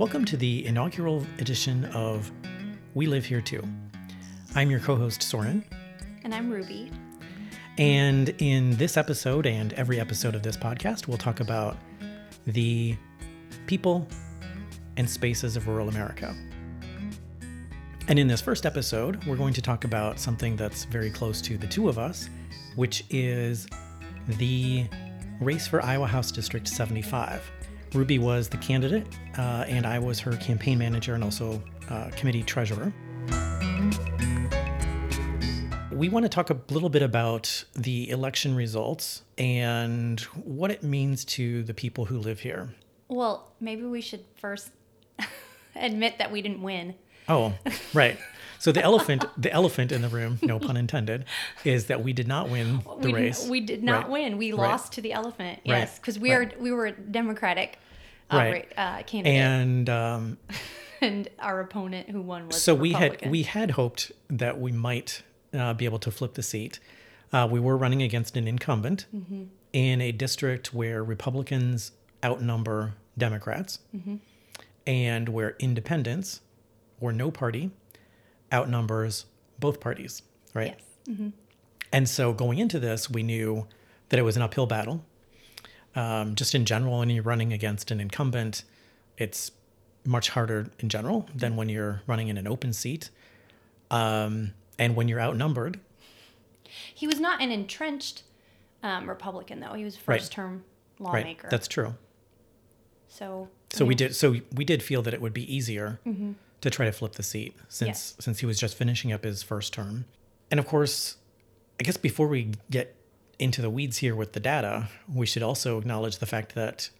Welcome to the inaugural edition of We Live Here Too. I'm your co host, Soren. And I'm Ruby. And in this episode and every episode of this podcast, we'll talk about the people and spaces of rural America. And in this first episode, we're going to talk about something that's very close to the two of us, which is the race for Iowa House District 75. Ruby was the candidate, uh, and I was her campaign manager and also uh, committee treasurer. We want to talk a little bit about the election results and what it means to the people who live here. Well, maybe we should first admit that we didn't win. Oh, right. So the elephant, the elephant in the room, no pun intended, is that we did not win the we, race. We did not Right. were We Right. lost to the elephant. Yes, because we are we were a Democratic uh, Right. uh, candidate, and, And um, our opponent who won was so we had we had hoped that we might uh, be able to flip the seat. Uh, we were running against an incumbent Mm-hmm. in a district where Republicans outnumber Democrats, Mm-hmm. and where independents or no party outnumbers both parties. Right. Yes. And so going into this, we knew that it was an uphill battle. Um, just in general, when you're running against an incumbent, it's much harder in general than when you're running in an open seat. Um, and when you're outnumbered, He was not an entrenched um, Republican though. He was Right. first term right? lawmaker. That's true. so So we did. So we did feel that it would be easier to try to flip the seat since Yes. since he was just finishing up his first term. And of course, I guess before we get into the weeds here with the data, we should also acknowledge the fact that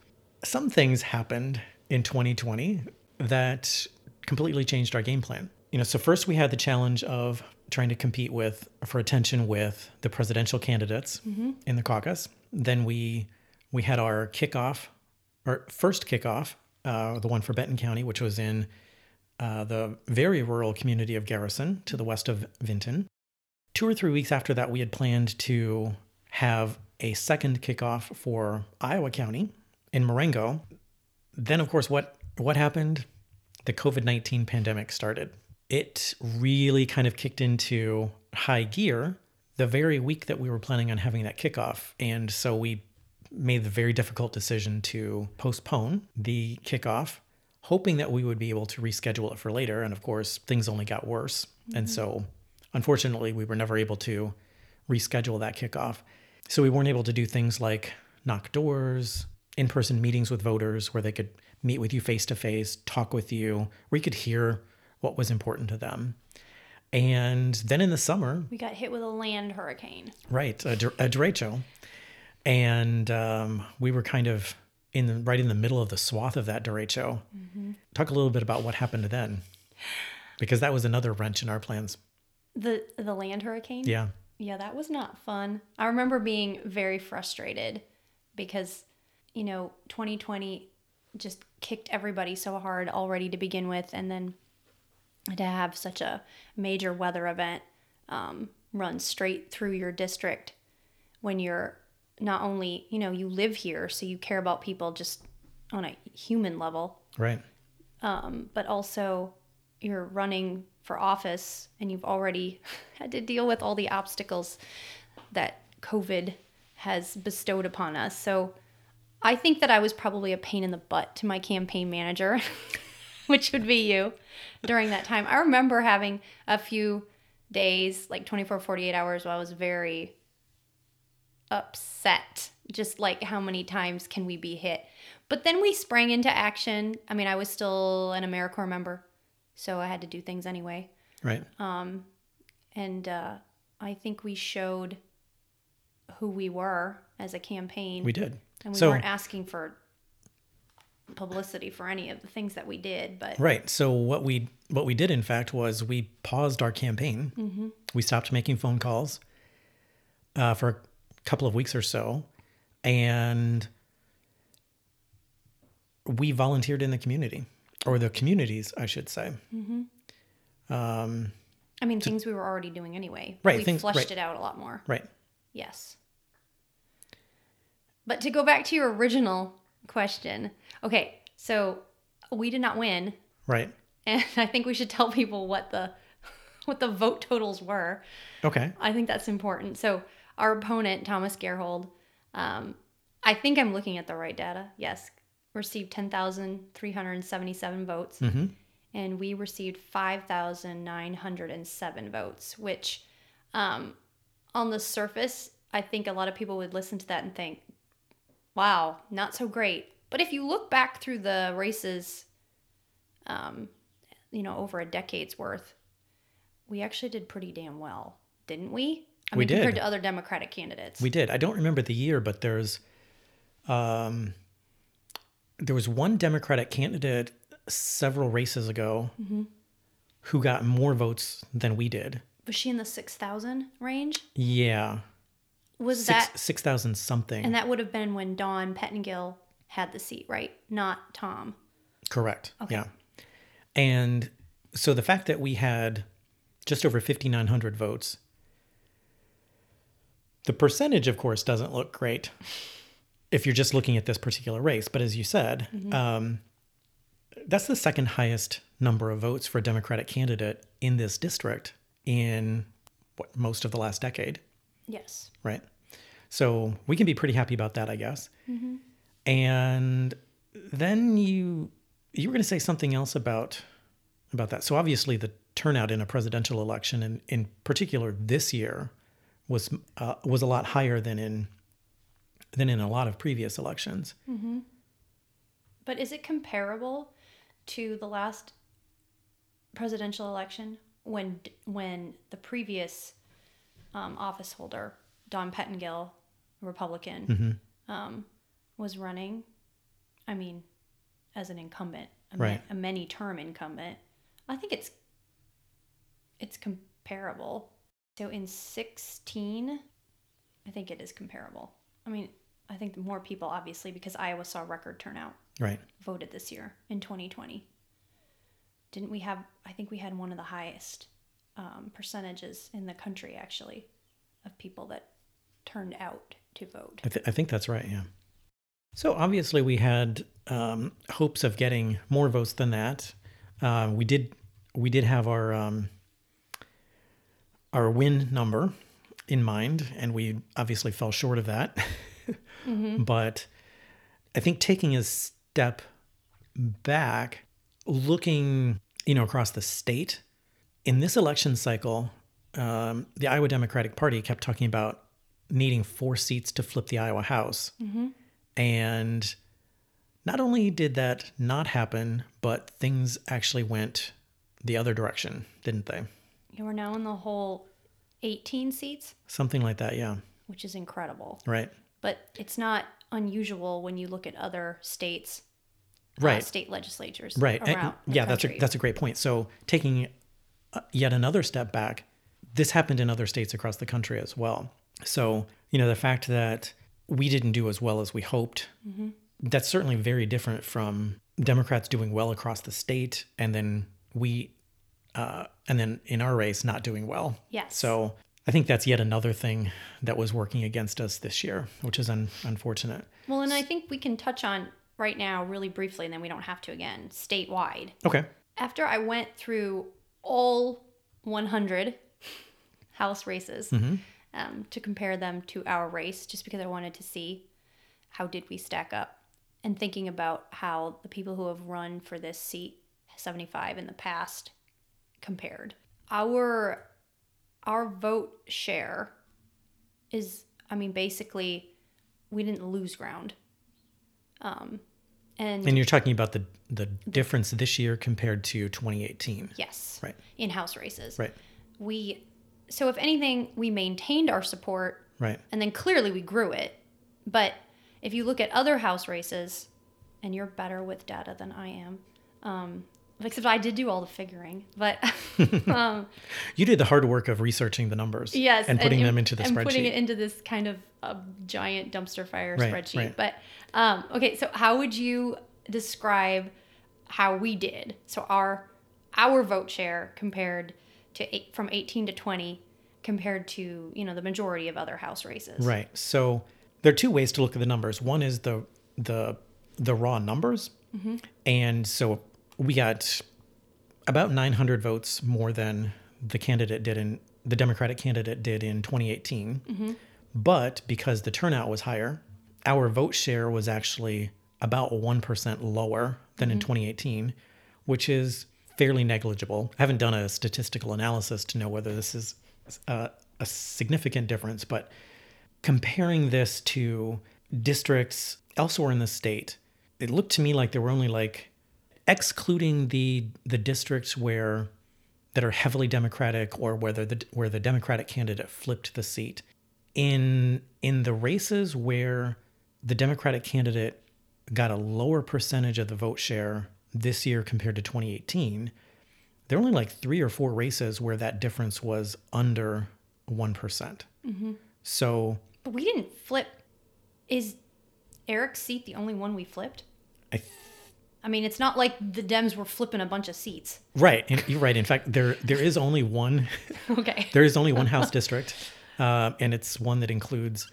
some things happened in 2020 that completely changed our game plan. You know, so first we had the challenge of trying to compete with for attention with the presidential candidates in the caucus. Then we we had our kickoff, our first kickoff, uh, the one for Benton County, which was in uh, the very rural community of Garrison to the west of Vinton. Two or three weeks after that, we had planned to have a second kickoff for Iowa County in Marengo. Then, of course, what what happened? The COVID nineteen pandemic started. It really kind of kicked into high gear the very week that we were planning on having that kickoff, and so we made the very difficult decision to postpone the kickoff, hoping that we would be able to reschedule it for later. And of course, things only got worse. And so, unfortunately, we were never able to reschedule that kickoff. So, we weren't able to do things like knock doors, in person meetings with voters where they could meet with you face to face, talk with you, where you could hear what was important to them. And then in the summer, we got hit with a land hurricane. Right, a, a derecho, and um, we were kind of in the, right in the middle of the swath of that derecho. Talk a little bit about what happened then, because that was another wrench in our plans. The the land hurricane. Yeah, Yeah, that was not fun. I remember being very frustrated because, you know, 2020 just kicked everybody so hard already to begin with. And then to have such a major weather event um, run straight through your district when you're not only, you know, you live here, so you care about people just on a human level, right. um, but also you're running for office and you've already had to deal with all the obstacles that COVID has bestowed upon us. So I think that I was probably a pain in the butt to my campaign manager, which would be you during that time. I remember having a few days, like 24, 48 hours, where I was very upset. Just like how many times can we be hit? But then we sprang into action. I mean, I was still an AmeriCorps member, so I had to do things anyway. Right. Um, and uh, I think we showed who we were as a campaign. We did. and we so weren't asking for publicity for any of the things that we did, but right. So what we what we did in fact was we paused our campaign. We stopped making phone calls uh, for couple of weeks or so, and we volunteered in the community, or the communities, I should say. Mm-hmm. Um, I mean, things we were already doing anyway. Right, We things- fleshed right. it out a lot more. Right. Yes. But to go back to your original question, okay, so we did not win, Right. and I think we should tell people what the what the vote totals were. Okay. I think that's important. So our opponent, Thomas Gerhold, um, I think I'm looking at the right data. Yes, received 10,377 votes, Mm-hmm. and we received 5,907 votes, which um, on the surface, I think a lot of people would listen to that and think, wow, not so great. But if you look back through the races, um, you know, over a decade's worth, we actually did pretty damn well, didn't we? I We mean, compared to other Democratic candidates. We did. I don't remember the year, but there's um there was one Democratic candidate several races ago Mm-hmm. who got more votes than we did. was she in the 6,000 range? Yeah. Was Six that, six thousand something. and that would have been when Dawn Pettengill had the seat, right? Not Tom. Correct. Okay. Yeah. And so the fact that we had just over 5,900 votes, the percentage, of course, doesn't look great if you're just looking at this particular race. But as you said, um, that's the second highest number of votes for a Democratic candidate in this district in what, most of the last decade Yes. right? So we can be pretty happy about that, I guess. And then you you were going to say something else about about that. So obviously, the turnout in a presidential election, and in particular this year, was uh, was a lot higher than in than in a lot of previous elections. But is it comparable to the last presidential election when when the previous um, office holder Dawn Pettengill, a Republican, um, was running? I mean, as an incumbent, a, ma- a many-term incumbent. I think it's it's comparable. So in sixteen, I think it is comparable. I mean, I think more people, obviously, because Iowa saw record turnout Right. voted this year in 2020. Didn't we have? I think we had one of the highest um, percentages in the country, actually, of people that turned out to vote. I, th- I think that's right. Yeah. So obviously, we had um, hopes of getting more votes than that. Uh, we did. We did have our um, our win number in mind, and we obviously fell short of that. But I think taking a step back, looking you know across the state in this election cycle, um, the Iowa Democratic Party kept talking about needing four seats to flip the Iowa House. And not only did that not happen, but things actually went the other direction, didn't they? You are now in the whole 18 seats, Something like that, yeah. which is incredible. Right. But it's not unusual when you look at other states, uh, Right. state legislatures, Right. And- yeah, that's a that's a great point. So taking uh, yet another step back, this happened in other states across the country as well. So you know the fact that we didn't do as well as we hoped, Mm-hmm. that's certainly very different from Democrats doing well across the state, and then we, uh, and then in our race not doing well. Yes. So I think that's yet another thing that was working against us this year, which is un- unfortunate. Well, and I think we can touch on right now really briefly, and then we don't have to again, statewide. Okay. after I went through all 100 house races um, to compare them to our race, just because I wanted to see how did we stack up, and thinking about how the people who have run for this seat, 75 in the past, compared. Our our vote share is, I mean, basically, we didn't lose ground. Um, and And you're talking about the the difference this year compared to 2018. yes, Right. in house races. Right. we so if anything we maintained our support Right. and then clearly we grew it but if you look at other house races and you're better with data than i am um, except i did do all the figuring but um, You did the hard work of researching the numbers. yes And putting them into the and spreadsheet. putting it into this kind of a giant dumpster fire Right, spreadsheet right. but um, okay so how would you describe how we did so our our vote share compared to eight, from 18 to 20 compared to you know the majority of other house races Right. So there are two ways to look at the numbers. One is the the the raw numbers, And so we got about 900 votes more than the candidate did in the Democratic candidate did in 2018. But because the turnout was higher, our vote share was actually about 1% lower than in 2018, which is fairly negligible. I haven't done a statistical analysis to know whether this is uh, a significant difference, but comparing this to districts elsewhere in the state, it looked to me like there were only like excluding the the districts where that are heavily democratic or whether the where the democratic candidate flipped the seat in in the races where the democratic candidate got a lower percentage of the vote share this year compared to 2018 there are only like three or four races where that difference was under one mm-hmm. so But we didn't flip. Is Eric's seat the only one we flipped? I I mean, it's not like the Dems were flipping a bunch of seats. right and you're right in fact there there is only one Okay. there is only one house district uh, and it's one that includes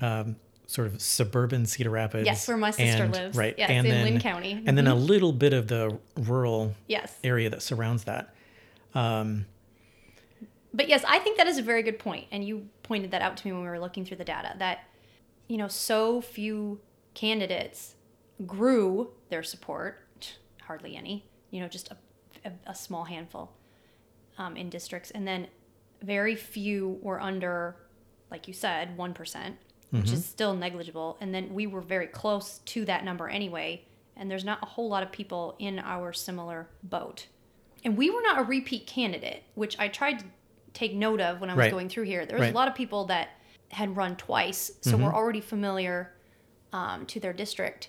um, sort of suburban cedar rapids Yes, where my sister and- lives. right Yes, and in then, Linn County. Mm-hmm. and then a little bit of the rural yes. area that surrounds that um, But yes, I think that is a very good point, and you pointed that out to me when we were looking through the data. That you know, so few candidates grew their support, hardly any. You know, just a, a, a small handful um, in districts, and then very few were under, like you said, one which is still negligible. And then we were very close to that number anyway. And there's not a whole lot of people in our similar boat. And we were not a repeat candidate, which I tried to take note of when I was Right. going through here. There was Right. a lot of people that had run twice, so we're already familiar um, to their district.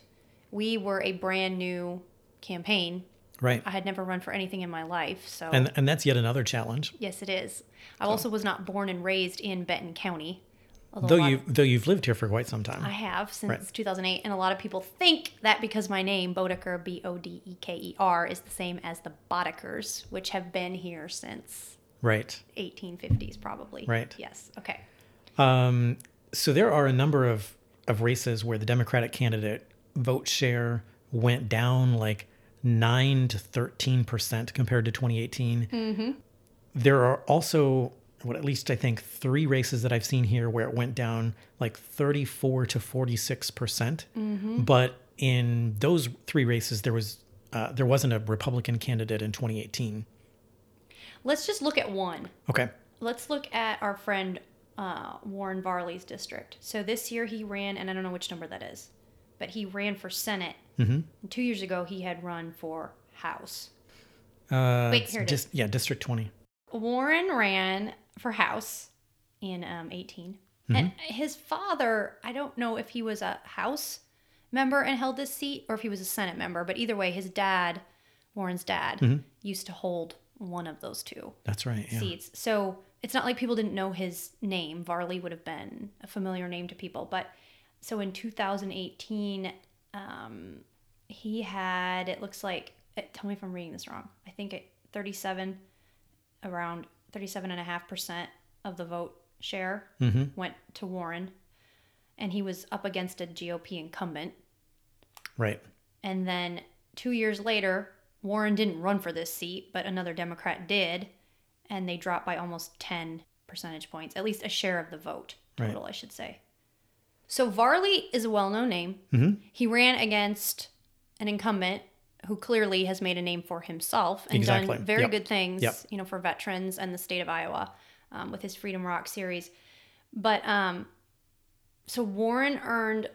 We were a brand new campaign. right I had never run for anything in my life, so and and that's yet another challenge yes, it is. I also was not born and raised in Benton County. though you though you've lived here for quite some time I have since Right. 2008, and a lot of people think that because my name, Bodeker, B O D E K E R, is the same as the Bodekers, which have been here since right 1850s, probably. Right. Yes. Okay. Um, so there are a number of, of races where the Democratic candidate vote share went down like 9 to 13% compared to 2018. There are also, what at least I think, three races that I've seen here where it went down like 34 to 46%. percent But in those three races, there was uh, there wasn't a Republican candidate in 2018. Let's just look at one. Okay. Let's look at our friend uh, Warren Varley's district. So this year he ran, and I don't know which number that is, but he ran for Senate. Mhm. And two years ago, he had run for House. Uh, Wait, here it dis- Yeah, District 20. Warren ran for House in um, 18. And his father, I don't know if he was a House member and held this seat or if he was a Senate member, but either way, his dad, Warren's dad, used to hold one of those two That's right. Yeah. seats. So it's not like people didn't know his name. Varley would have been a familiar name to people. But so in 2018, um, he had, it looks like, eh, tell me if I'm reading this wrong. I think it 37, around 37.5% of the vote share went to Warren. And he was up against a GOP incumbent. Right. And then two years later, Warren didn't run for this seat, but another Democrat did. And they dropped by almost 10 percentage points, at least a share of the vote Right. total, I should say. So Varley is a well known name. He ran against an incumbent who clearly has made a name for himself and Exactly. done very Yep. good things, Yep. you know, for veterans and the state of Iowa um, with his Freedom Rock series. But um, so Warren earned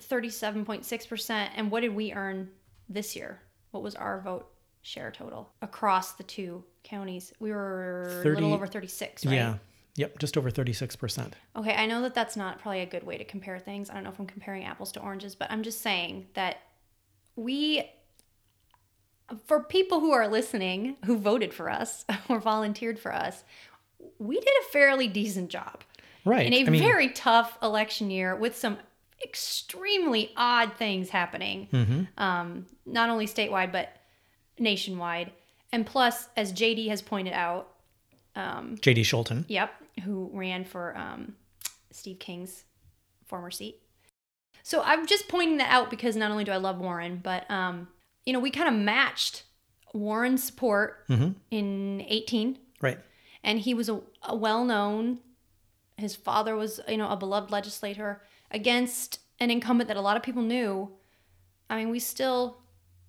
37.6%. And what did we earn this year? What was our vote share total across the two counties? We were a little over 36, right? Yeah. Yep. Just over 36%. Okay, I know that that's not probably a good way to compare things. I don't know if I'm comparing apples to oranges, but I'm just saying that we, for people who are listening, who voted for us or volunteered for us, we did a fairly decent job Right. in a I mean, very tough election year with some extremely odd things happening, Mm-hmm. um, not only statewide but nationwide. And plus, as JD has pointed out, JD Scholten. Yep, who ran for um, Steve King's former seat. So I'm just pointing that out because not only do I love Warren, but um, you know, we kind of matched Warren's support in 18, Right. and he was a, a well-known. His father was, you know, a beloved legislator against an incumbent that a lot of people knew. I mean, we still,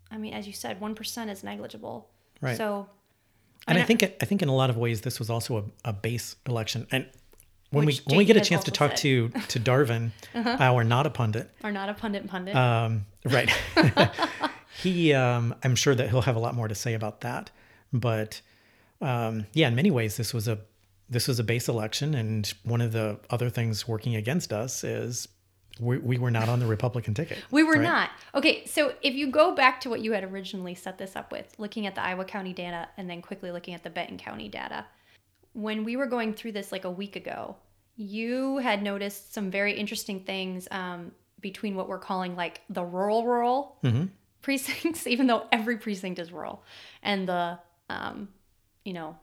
I mean, as you said, one percent is negligible. Right. So And I mean, think I think in a lot of ways this was also a, a base election. And when we when we get a chance to talk said. Uh-huh. to to Darvin, our not a pundit, are not a pundit pundit. um, right? he, um, I'm sure that he'll have a lot more to say about that. But um, yeah, in many ways, this was a this was a base election, and one of the other things working against us is we, we were not on the Republican ticket. We were right? not. Okay, so if you go back to what you had originally set this up with, looking at the Iowa County data and then quickly looking at the Benton County data, when we were going through this like a week ago, you had noticed some very interesting things um, between what we're calling like the rural rural precincts, even though every precinct is rural, and the um, you know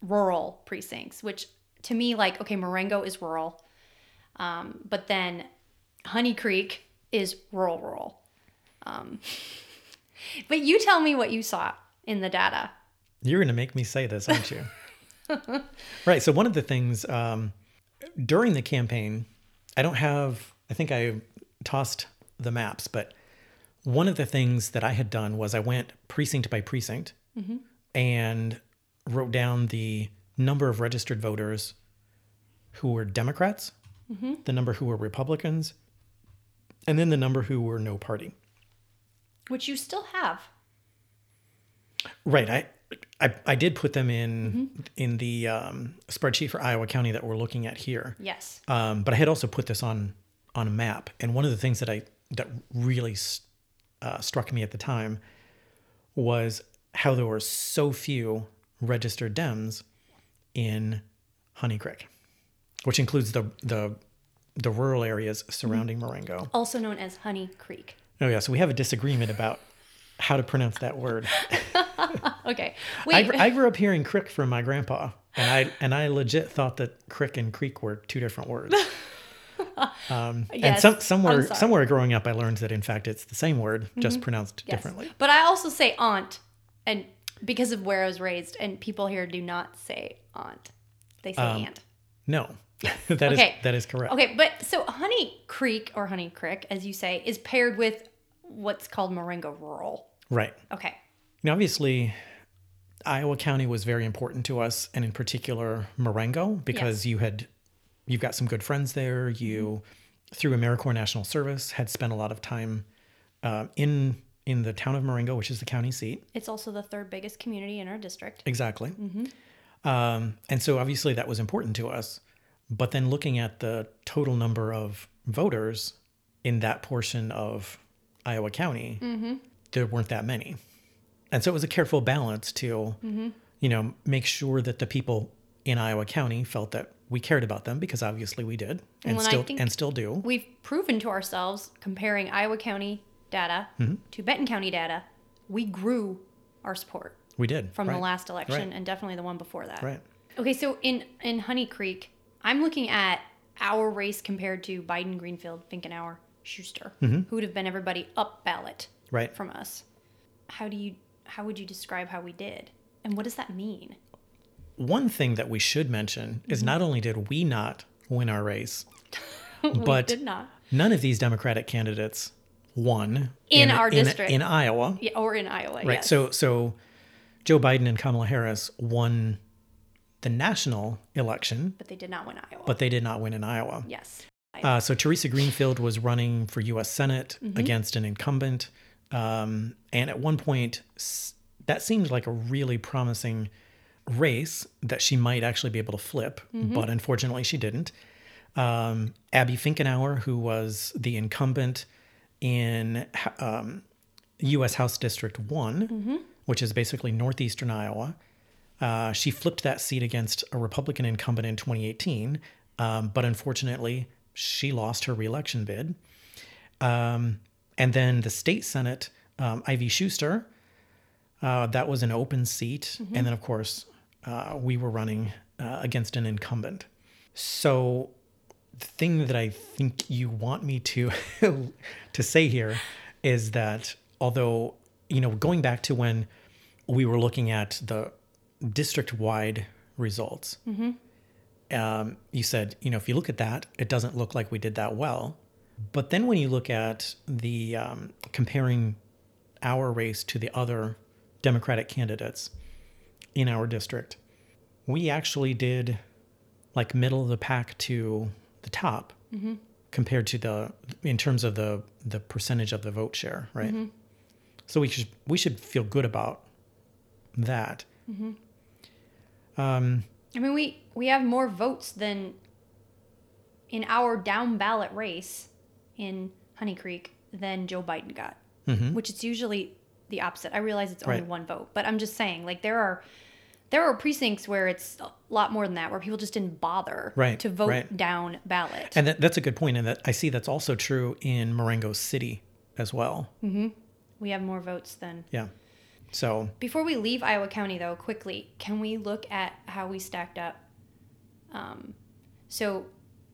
rural precincts, which to me like okay, Marengo is rural, um, but then Honey Creek is rural rural. Um, but you tell me what you saw in the data. You're going to make me say this, aren't you? right. So one of the things um, during the campaign, I don't have. I think I tossed the maps, but one of the things that I had done was I went precinct by precinct and wrote down the number of registered voters who were Democrats, the number who were Republicans, and then the number who were no party. Which you still have. Right. I I, I did put them in in the um, spreadsheet for Iowa County that we're looking at here. Yes. Um, but I had also put this on on a map, and one of the things that I that really uh, struck me at the time was how there were so few registered Dems in Honey Creek, which includes the the the rural areas surrounding mm-hmm. Marengo. Also known as Honey Creek. Oh yeah, so we have a disagreement about how to pronounce that word. Okay. I, I grew up hearing crick from my grandpa, and I and I legit thought that crick and creek were two different words. Um, and some somewhere somewhere growing up, I learned that in fact it's the same word, just mm-hmm. pronounced Yes. differently. But I also say aunt, and because of where I was raised, and people here do not say aunt; they say um, aunt. No, that is Okay. that is correct. Okay, but so Honey Creek or Honey Creek, as you say, is paired with what's called Marengo Rural. Right. Okay. Now, obviously, Iowa County was very important to us, and in particular Marengo, because you had you've got some good friends there. You, through AmeriCorps National Service, had spent a lot of time uh, in in the town of Marengo, which is the county seat. It's also the third biggest community in our district. Exactly. Um, and so obviously that was important to us. But then looking at the total number of voters in that portion of Iowa County, there weren't that many. And so it was a careful balance to, you know, make sure that the people in Iowa County felt that we cared about them because obviously we did and Well, still and still do. We've proven to ourselves, comparing Iowa County data Mm-hmm. to Benton County data, we grew our support We did. from the last election Right. and definitely the one before that. Right. Okay, so in in Honey Creek, I'm looking at our race compared to Biden, Greenfield, Finkenauer, Schuster, who would have been everybody up ballot Mm-hmm. Right. from us. How do you how would you describe how we did? And what does that mean? One thing that we should mention is not only did we not win our race, but did not. none of these Democratic candidates won In our district. in Iowa. Yeah, or in Iowa. Right. yes. So so Joe Biden and Kamala Harris won the national election, but they did not win Iowa. but they did not win in Iowa. yes. Uh, so Theresa Greenfield was running for U.S. Senate Mm-hmm. against an incumbent, um, and at one point that seemed like a really promising race that she might actually be able to flip, Mm-hmm. but unfortunately she didn't. Um, Abby Finkenauer, who was the incumbent in um, U.S. House District One, Mm-hmm. which is basically northeastern Iowa, uh, she flipped that seat against a Republican incumbent in 2018, um, but unfortunately, she lost her reelection bid. Um, and then the state senate, um, Ivy Schuster, uh, that was an open seat. And then, of course, uh, we were running uh, against an incumbent. So the thing that I think you want me to to say here is that although you know going back to when we were looking at the district wide results, um, you said you know if you look at that, it doesn't look like we did that well. But then when you look at the um, comparing our race to the other Democratic candidates in our district, we actually did like middle of the pack to the top compared to the in terms of the the percentage of the vote share, right? So we should we should feel good about that. Um, I mean, we we have more votes than in our down ballot race in Honey Creek than Joe Biden got, which is usually the opposite. I realize it's only Mm-hmm. Right. one vote, but I'm just saying, like there are there are precincts where it's a lot more than that, where people just didn't bother Right, to vote right. down ballot. and that, that's a good point, and that I see that's also true in Marengo City as well. we have more votes than Yeah. So Before we leave Iowa County, though, quickly, can we look at how we stacked up? Um, so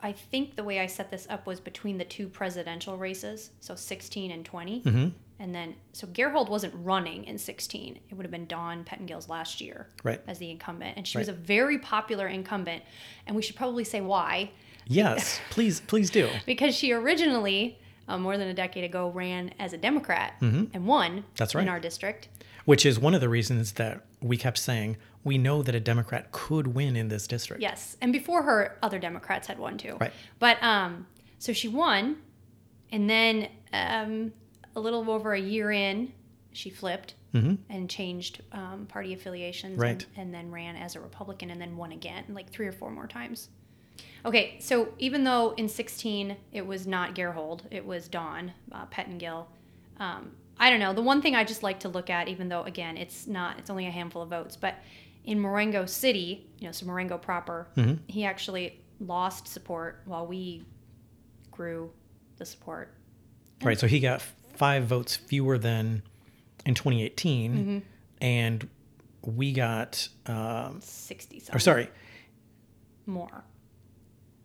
I think the way I set this up was between the two presidential races, so 16 and 20. Mm-hmm. And then, so Gerhold wasn't running in 16. It would have been Dawn Pettengill's last year Right. as the incumbent. And she was a very popular incumbent. And we should probably say why. yes, please please do. Because she originally, uh, more than a decade ago, ran as a Democrat and won Mm-hmm. That's right. in our district. Which is one of the reasons that we kept saying we know that a Democrat could win in this district. Yes, and before her, other Democrats had won too. Right. But um, so she won, and then um, a little over a year in, she flipped and changed um, party affiliations. Mm-hmm. Right. And, and then ran as a Republican, and then won again, like three or four more times. Okay, so even though in 16 it was not Gerhold, it was Dawn uh, Pettengill. Um, I don't know. The one thing I just like to look at, even though again it's not, it's only a handful of votes, but in Marengo City, you know, so Marengo proper, he actually lost support while we grew the support. Right. So he got five votes fewer than in 2018, Mm-hmm. and we got, um, 60 or sorry, more.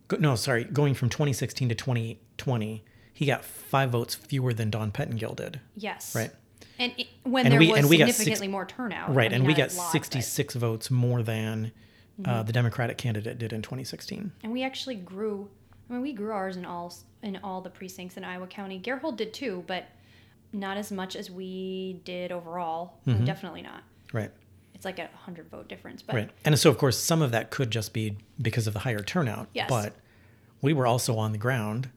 go, no, sorry, going from 2016 to 2020, he got five votes fewer than Dawn Pettengill did. Yes. Right. And it, when And there we- was got six- significantly more turnout. Right. I and we got a lot, but- 66 votes more than Mm-hmm. uh, the Democratic candidate did in 2016. And we actually grew. I mean, we grew ours in all in all the precincts in Iowa County. Gerhold did too, but not as much as we did overall. Mm-hmm. Definitely not. Right. It's like a hundred vote difference. But Right. And so, of course, some of that could just be because of the higher turnout. Yes. But we were also on the ground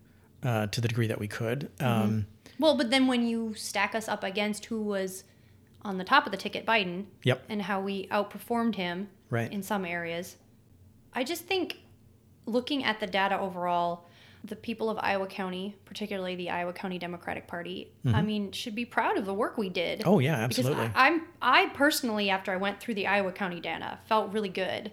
uh, to the degree that we could. Mm-hmm. Um, well, but then when you stack us up against who was on the top of the ticket, Biden, Yep. and how we outperformed him Right. in some areas, I just think looking at the data overall, the people of Iowa County, particularly the Iowa County Democratic Party, I mean, should be proud of the work we did. Mm-hmm. Oh, yeah, Because absolutely. I, I'm I personally, after I went through the Iowa County data, felt really good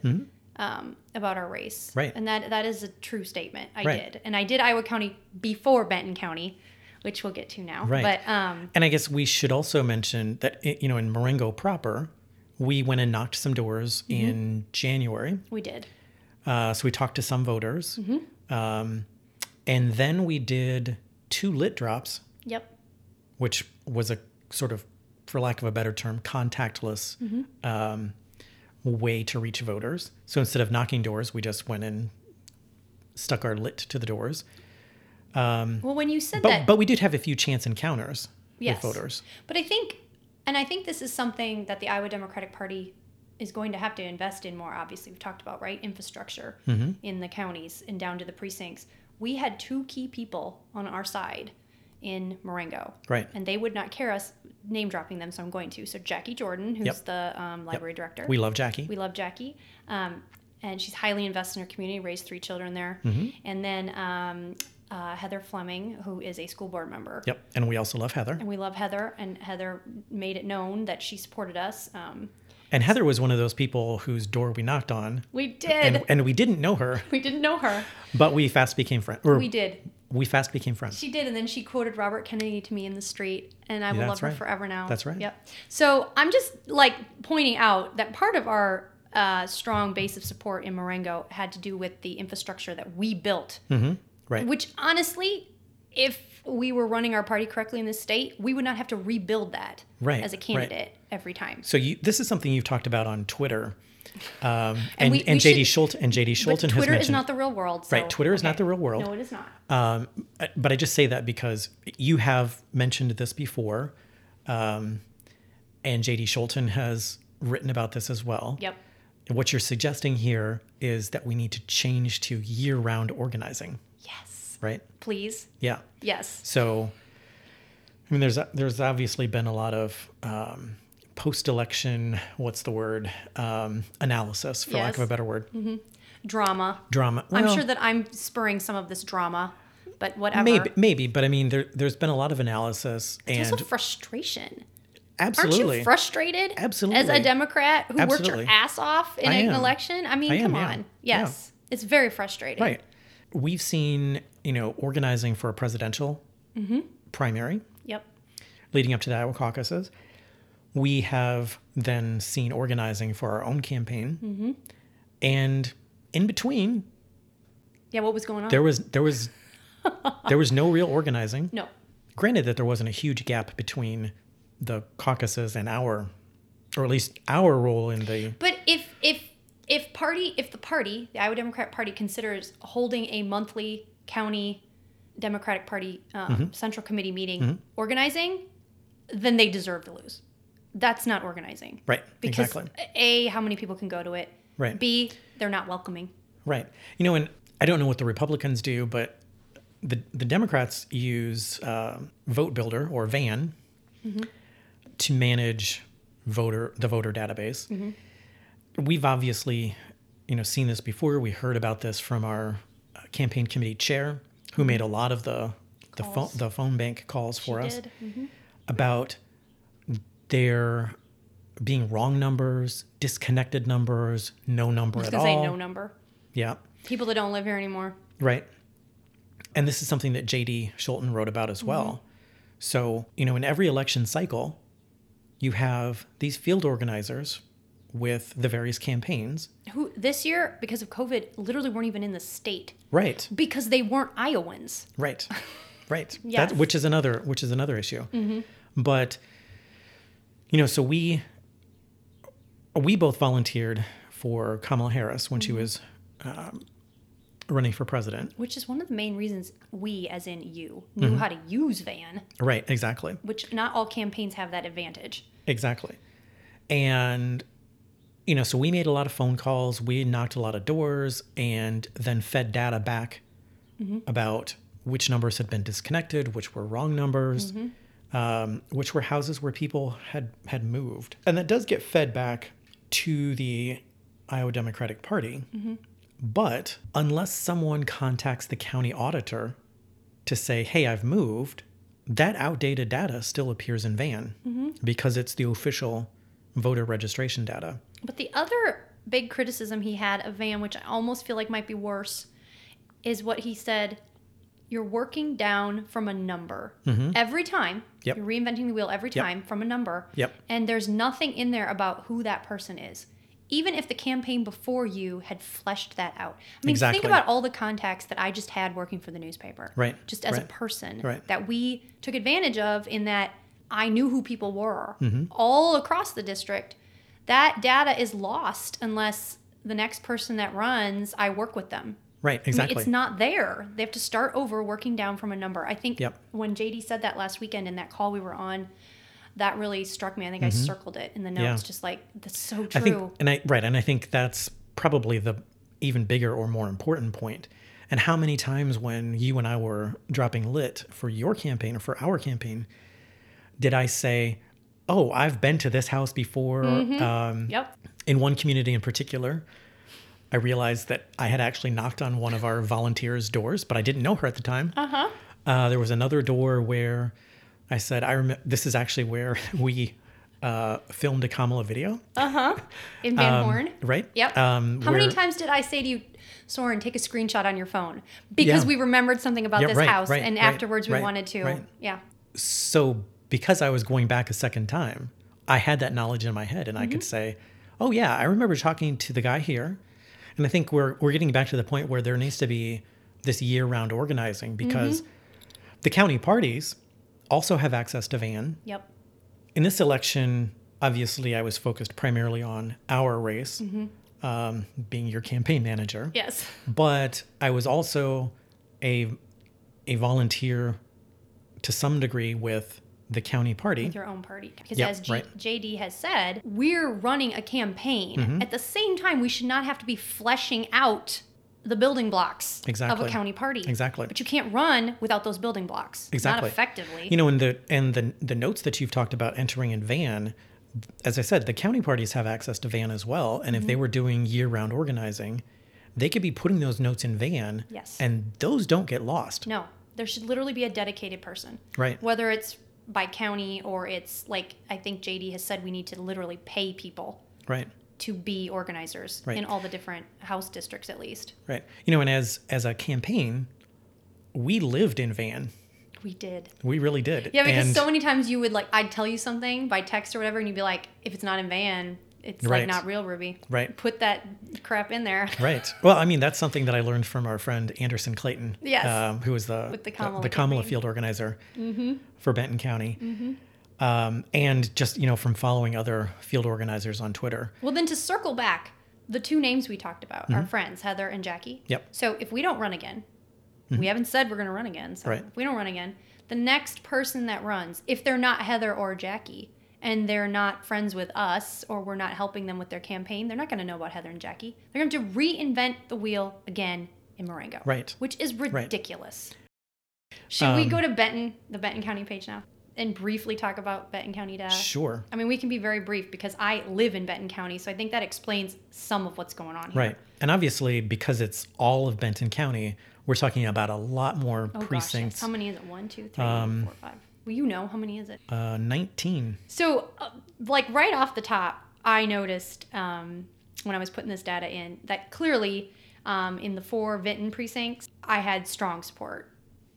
um, about our race. Right. And that that is a true statement. I Right. did, and I did Iowa County before Benton County, which we'll get to now. Right. But um, and I guess we should also mention that, you know, in Marengo proper, we went and knocked some doors Mm-hmm. in January. we did. Uh, so we talked to some voters. Mm-hmm. Um, and then we did two lit drops, Yep. which was a sort of, for lack of a better term, contactless Mm-hmm. um, way to reach voters. So instead of knocking doors, we just went and stuck our lit to the doors. Well, when you said But that, but we did have a few chance encounters Yes. with voters. But I think, and I think this is something that the Iowa Democratic Party is going to have to invest in more. Obviously, we've talked about right infrastructure Mm-hmm. in the counties and down to the precincts. We had two key people on our side in Marengo, Right. and they would not care us name dropping them, so I'm going to. So Jackie Jordan, who's Yep. the um, library director, We love Jackie. we love Jackie. Um, and she's highly invested in her community, raised three children there. Mm-hmm. And then um, uh, Heather Fleming, who is a school board member. Yep. And we also love Heather. And we love Heather, and Heather made it known that she supported us. Um, And Heather was one of those people whose door we knocked on. we did. And, and we didn't know her, we didn't know her. but we fast became friends. We We we, fast became friends. She did, and then she quoted Robert Kennedy to me in the street, and I will Yeah, love her right. forever now. That's right. Yep. So I'm just like pointing out that part of our uh, strong base of support in Marengo had to do with the infrastructure that we built. Right. Which honestly, if we were running our party correctly in this state, we would not have to rebuild that Right, as a right. candidate every time. So you, this is something you've talked about on Twitter, um, And and we- and, we JD should- and JD Scholten Twitter is not the real world. So, Right, Twitter is not the real world. No, it is not. Um, but I just say that because you have mentioned this before, um, and JD Scholten has written about this as well. Yep. What you're suggesting here is that we need to change to year-round organizing, Yes. right? Please. Yeah. Yes. So, I mean, there's there's obviously been a lot of um, post-election, what's the word, um, analysis, for lack of a better word, Drama. drama. I'm sure that I'm spurring some of this drama, but whatever. maybe, maybe, but I mean, there there's been a lot of analysis, It's and also frustration. absolutely, Aren't you frustrated? Absolutely. As a Democrat who worked your ass off in an am. election? I mean, I am, come yeah. on. Yes. It's very frustrating. Right. We've seen, you know, organizing for a presidential Mm-hmm. primary Yep. leading up to the Iowa caucuses. We have then seen organizing for our own campaign. Mm-hmm. And in between, Yeah, what was going on? there was there was there was no real organizing. no. Granted that there wasn't a huge gap between the caucuses and our or at least our role in the But if if if party if the party, the Iowa Democrat Party considers holding a monthly county Democratic Party um, Mm-hmm. Central Committee meeting organizing, then they deserve to lose. That's not organizing. right Because exactly. A, how many people can go to it? Right. B, they're not welcoming. Right. You know, and I don't know what the Republicans do, but the the Democrats use uh, Vote Builder or Van to manage voter the voter database. We've obviously, you know, seen this before. We heard about this from our uh, campaign committee chair, who made a lot of the the phone Calls. the phone bank calls for She us. Mhm. about there being wrong numbers, disconnected numbers, no number at all. say no number. Yeah. People that don't live here anymore. Right. And this is something that JD Scholten wrote about as well. Mm-hmm. So, you know, in every election cycle, you have these field organizers with the various campaigns. Who this year, because of COVID, literally weren't even in the state Right. because they weren't Iowans. Right. Right. Yes. That, which is another which is another issue. Mm-hmm. But you know, so we we both volunteered for Kamala Harris when she was um, running for president. Which is one of the main reasons we, as in you, knew Mm-hmm. how to use Van, Right, exactly. which not all campaigns have that advantage. Exactly. And, you know, so we made a lot of phone calls, we knocked a lot of doors, and then fed data back about which numbers had been disconnected, which were wrong numbers, um, which were houses where people had, had moved. And that does get fed back to the Iowa Democratic Party. But unless someone contacts the county auditor to say, hey, I've moved, that outdated data still appears in VAN because it's the official voter registration data. But the other big criticism he had of Van, which I almost feel like might be worse, is what he said you're working down from a number every time. Mm-hmm. Yep. You're reinventing the wheel every Yep. time from a number. Yep. And there's nothing in there about who that person is. Even if the campaign before you had fleshed that out. I mean, Exactly. think about all the contacts that I just had working for the newspaper. Right, Just as a person right. that we took advantage of in that I knew who people were Mm-hmm. all across the district. That data is lost unless the next person that runs, I work with them. Right, I mean, exactly. it's not there. They have to start over working down from a number. I think Yep. when JD said that last weekend in that call we were on, that really struck me. I think I circled it in the notes, Mm-hmm. Yeah. just like that's so I true. think, and I right, and I think that's probably the even bigger or more important point. And how many times when you and I were dropping lit for your campaign or for our campaign, did I say, "Oh, I've been to this house before"? Um, yep. in one community in particular, I realized that I had actually knocked on one of our volunteers' doors, but I didn't know her at the time. Uh-huh. there was another door where I said, "I remember this is actually where we uh, filmed a Kamala video, Uh huh. In Van Horne. right? Yep. Um, How many times did I say to you, Soren, take a screenshot on your phone? Because Yeah. we remembered something about Yeah, this right, house right, and right, afterwards we wanted to. Yeah. So because I was going back a second time, I had that knowledge in my head, and I Mm-hmm. could say, Oh yeah, I remember talking to the guy here, and I think we're we're getting back to the point where there needs to be this year-round organizing because the county parties also have access to van. Yep. In this election, obviously, I was focused primarily on our race, um, being your campaign manager. Yes. But I was also a a volunteer to some degree with the county party. With your own party. Because Yep, as G- right. JD has said, we're running a campaign. Mm-hmm. At the same time, we should not have to be fleshing out the building blocks of a county party. Exactly. But you can't run without those building blocks. Exactly. Not effectively. You know, and the and the the notes that you've talked about entering in van, as I said, the county parties have access to van as well. And if Mm-hmm. they were doing year-round organizing, they could be putting those notes in van. Yes. And those don't get lost. no, there should literally be a dedicated person. Right. Whether it's by county or it's like I think JD has said we need to literally pay people Right. to be organizers Right. in all the different house districts at least. Right. You know, and as as a campaign, we lived in van. We did. We really did. Yeah, because and, so many times you would like I'd tell you something by text or whatever, and you'd be like, if it's not in van, it's Right. like not real, Ruby. Right. Put that crap in there. Right. Well, I mean, that's something that I learned from our friend Anderson Clayton, Yes. um, who was the With the the, Kamala the Kamala field organizer for Benton County, Mm-hmm. um, and just you know from following other field organizers on Twitter. Well, then to circle back, the two names we talked about, our friends Heather and Jackie. Mm-hmm. Yep. Mm-hmm. So if we don't run again, we haven't said we're going to run again. So Right. if we don't run again, the next person that runs, if they're not Heather or Jackie, and they're not friends with us, or we're not helping them with their campaign, they're not going to know about Heather and Jackie. They're going to have to reinvent the wheel again in Marengo. Right. Which is ridiculous. Should Um, we go to Benton, the Benton County page now, and briefly talk about Benton County Dash? Sure. I mean, we can be very brief because I live in Benton County, so I think that explains some of what's going on here. Right. And obviously, because it's all of Benton County, we're talking about a lot more Oh gosh, yes. precincts. How many is it? One, two, three, Um, four, five. Well, you know how many is it? uh, 19. So, uh, like right off the top, I noticed um, when I was putting this data in that clearly um, in the four Vinton precincts, I had strong support.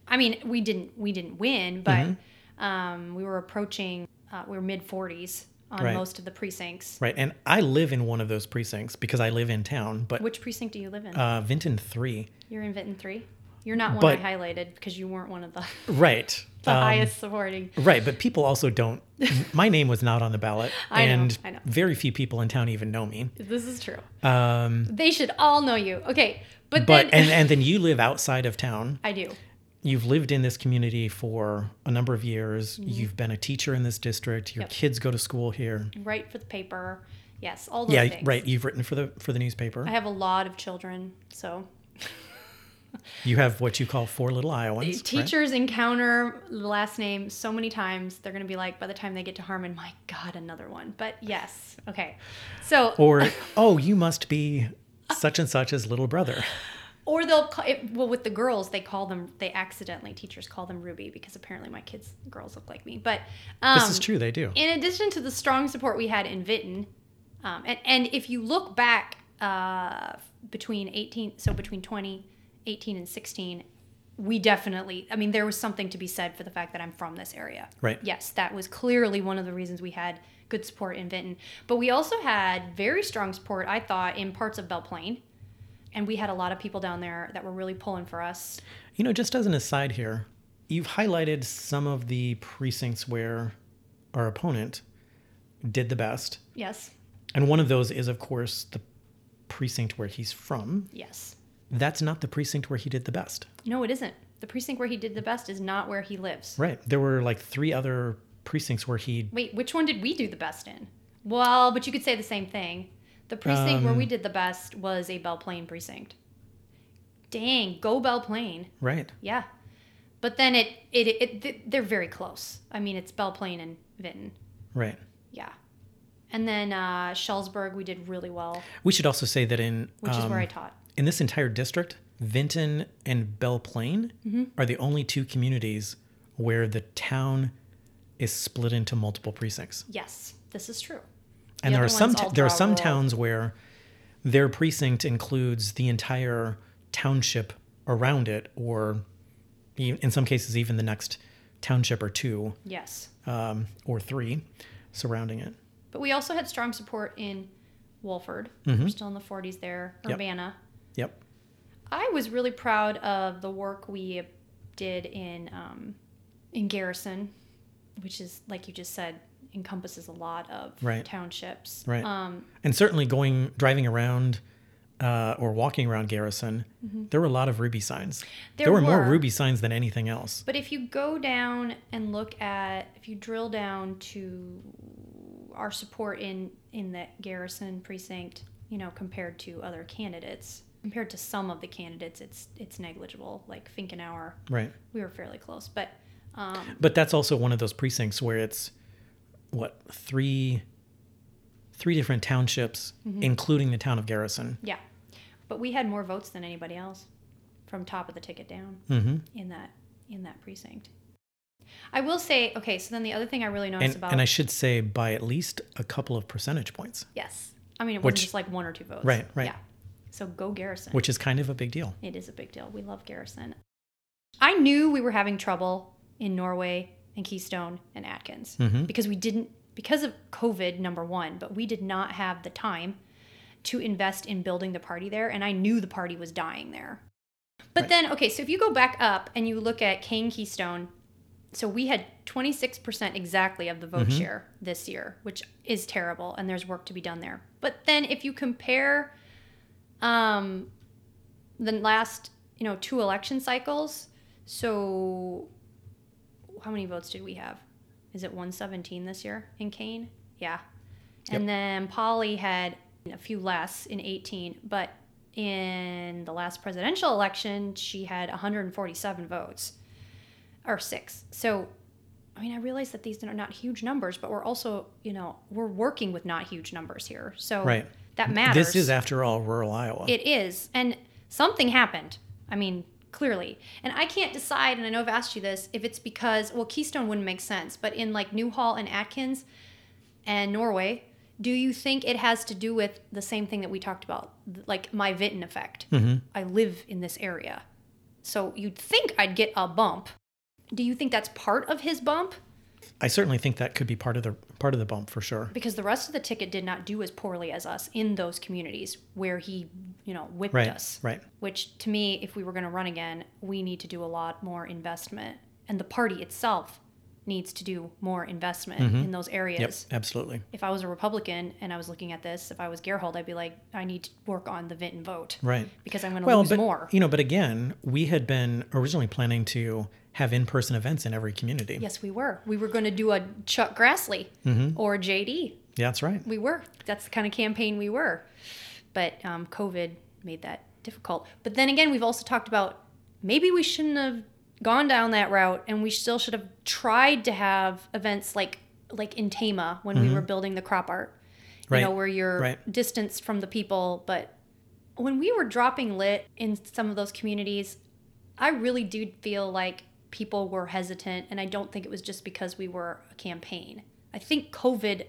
I mean, we didn't we didn't win, but Mm-hmm. um, we were approaching uh, we were mid forties on Right. most of the precincts. Right. And I live in one of those precincts because I live in town, but Which precinct do you live in? uh, Vinton 3. You're in Vinton three. You're not one But- I highlighted because you weren't one of the, Right. the Um, highest supporting. Right, but people also don't. My name was not on the ballot, I know, and I know. very few people in town even know me. This is true. Um, They should all know you. Okay, but, but then and and then you live outside of town. I do. You've lived in this community for a number of years. You've been a teacher in this district. Your Mm-hmm. Yep. kids go to school here. Write for the paper. Yes, all those Yeah, things. right. You've written for the for the newspaper. I have a lot of children, so You have what you call four little Iowans. right? teachers encounter the last name so many times they're going to be like by the time they get to Harmon, my god, another one. But yes. Okay. So Or oh, you must be such and such as little brother. or they'll call it, well with the girls they call them they accidentally teachers call them Ruby because apparently my kids girls look like me. But um, This is true. They do. in addition to the strong support we had in Vinton, um, and, and if you look back uh, between 18, so between 2018 and 16, we definitely, I mean, there was something to be said for the fact that I'm from this area. Right. Yes, that was clearly one of the reasons we had good support in Vinton. But we also had very strong support, I thought, in parts of Belle Plaine. And we had a lot of people down there that were really pulling for us. You know, just as an aside here, you've highlighted some of the precincts where our opponent did the best. Yes, And one of those is, of course, the precinct where he's from. yes. That's not the precinct where he did the best. No, it isn't. The precinct where he did the best is not where he lives. Right. There were like three other precincts where he. Wait, which one did we do the best in? Well, but you could say the same thing. The precinct where Um, we did the best was a Belle Plaine precinct. Dang, go Belle Plaine. Right. Yeah. But then it, it, it, th- they're very close. I mean, it's Belle Plaine and Vinton. Right. Yeah. And then uh, Shellsburg, we did really well, We should also say that in which is where I um, taught. In this entire district, Vinton and Belle Plaine Mm-hmm. are the only two communities where the town is split into multiple precincts. Yes, this is true. And The there are some t- there are some rural. towns where their precinct includes the entire township around it, or in some cases even the next township or two Yes. um, or three surrounding it. But we also had strong support in Walford. Mhm. We're still in the 40s there. Urbana. Yep. I was really proud of the work we did in um, in Garrison, which is like you just said encompasses a lot of Right. townships. Right. Um, And certainly going driving around uh, or walking around Garrison, there were a lot of ruby signs. Mm-hmm. There There, were, more ruby signs than anything else. but if you go down and look at, if you drill down to our support in in the Garrison precinct, you know, compared to other candidates, compared to some of the candidates, it's it's negligible. Like Finkenauer, Right. we were fairly close, but um, But that's also one of those precincts where it's what three three different townships, Mm-hmm. including the town of Garrison. Yeah, but we had more votes than anybody else from top of the ticket down hmm in that in that precinct. I will say, okay, so then the other thing I really noticed And, about and I should say by at least a couple of percentage points, yes, I mean it wasn't just like one or two votes. Right, right. Yeah, so go Garrison. which is kind of a big deal. it is a big deal. We love Garrison. I knew we were having trouble in Norway and Keystone and Atkins Mhm. because we didn't because of COVID number one, but we did not have the time to invest in building the party there, and I knew the party was dying there. But Right. then, okay, so if you go back up and you look at Kane Keystone, so we had 26% exactly of the vote Mhm. share this year, which is terrible, and there's work to be done there. But then if you compare um, the last, you know, two election cycles, so how many votes did we have? Is it 117 this year in Kane? Yeah. And then Polly had a few less in 18, but in the last presidential election, she had 147 votes or six. So, I mean, I realize that these are not huge numbers, but we're also, you know, we're working with not huge numbers here. So Right. That matters. This is, after all, rural Iowa. It is. And something happened. I mean, clearly. And I can't decide, and I know I've asked you this, if it's because, well, Keystone wouldn't make sense, but in like Newhall and Atkins and Norway, do you think it has to do with the same thing that we talked about, like my Vinton effect? Mhm. I live in this area. So you'd think I'd get a bump. Do you think that's part of his bump? I certainly think that could be part of the part of the bump for sure. Because the rest of the ticket did not do as poorly as us in those communities where he, you know, whipped Right. us. Right. which to me if we were going to run again we need to do a lot more investment and the party itself needs to do more investment in those areas Mm-hmm. Yep. Absolutely. if i was a republican and i was looking at this if i was gerhold i'd be like i need to work on the vinton vote Right. because i'm going to Well, lose but more you know, but again, we had been originally planning to have in-person events in every community. yes we were we were going to do a chuck grassley Mm-hmm. or jd Yeah, that's right. we were that's the kind of campaign we were but um, covid made that difficult but then again we've also talked about maybe we shouldn't have gone down that route and we still should have tried to have events like like in tama when we were building the crop art you Mm-hmm. Right. know where you're Right. distanced from the people but when we were dropping lit in some of those communities i really do feel like people were hesitant and i don't think it was just because we were a campaign i think covid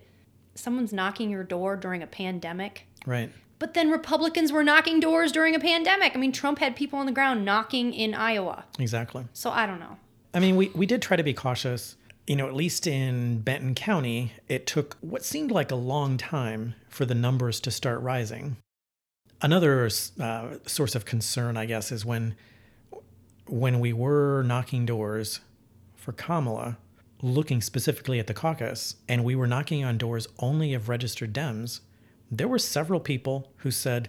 someone's knocking your door during a pandemic Right. but then republicans were knocking doors during a pandemic i mean trump had people on the ground knocking in iowa Exactly. so i don't know I mean, we, we did try to be cautious. You know, at least in Benton County, it took what seemed like a long time for the numbers to start rising. Another uh, source of concern, I guess, is when when we were knocking doors for Kamala, looking specifically at the caucus, and we were knocking on doors only of registered Dems, there were several people who said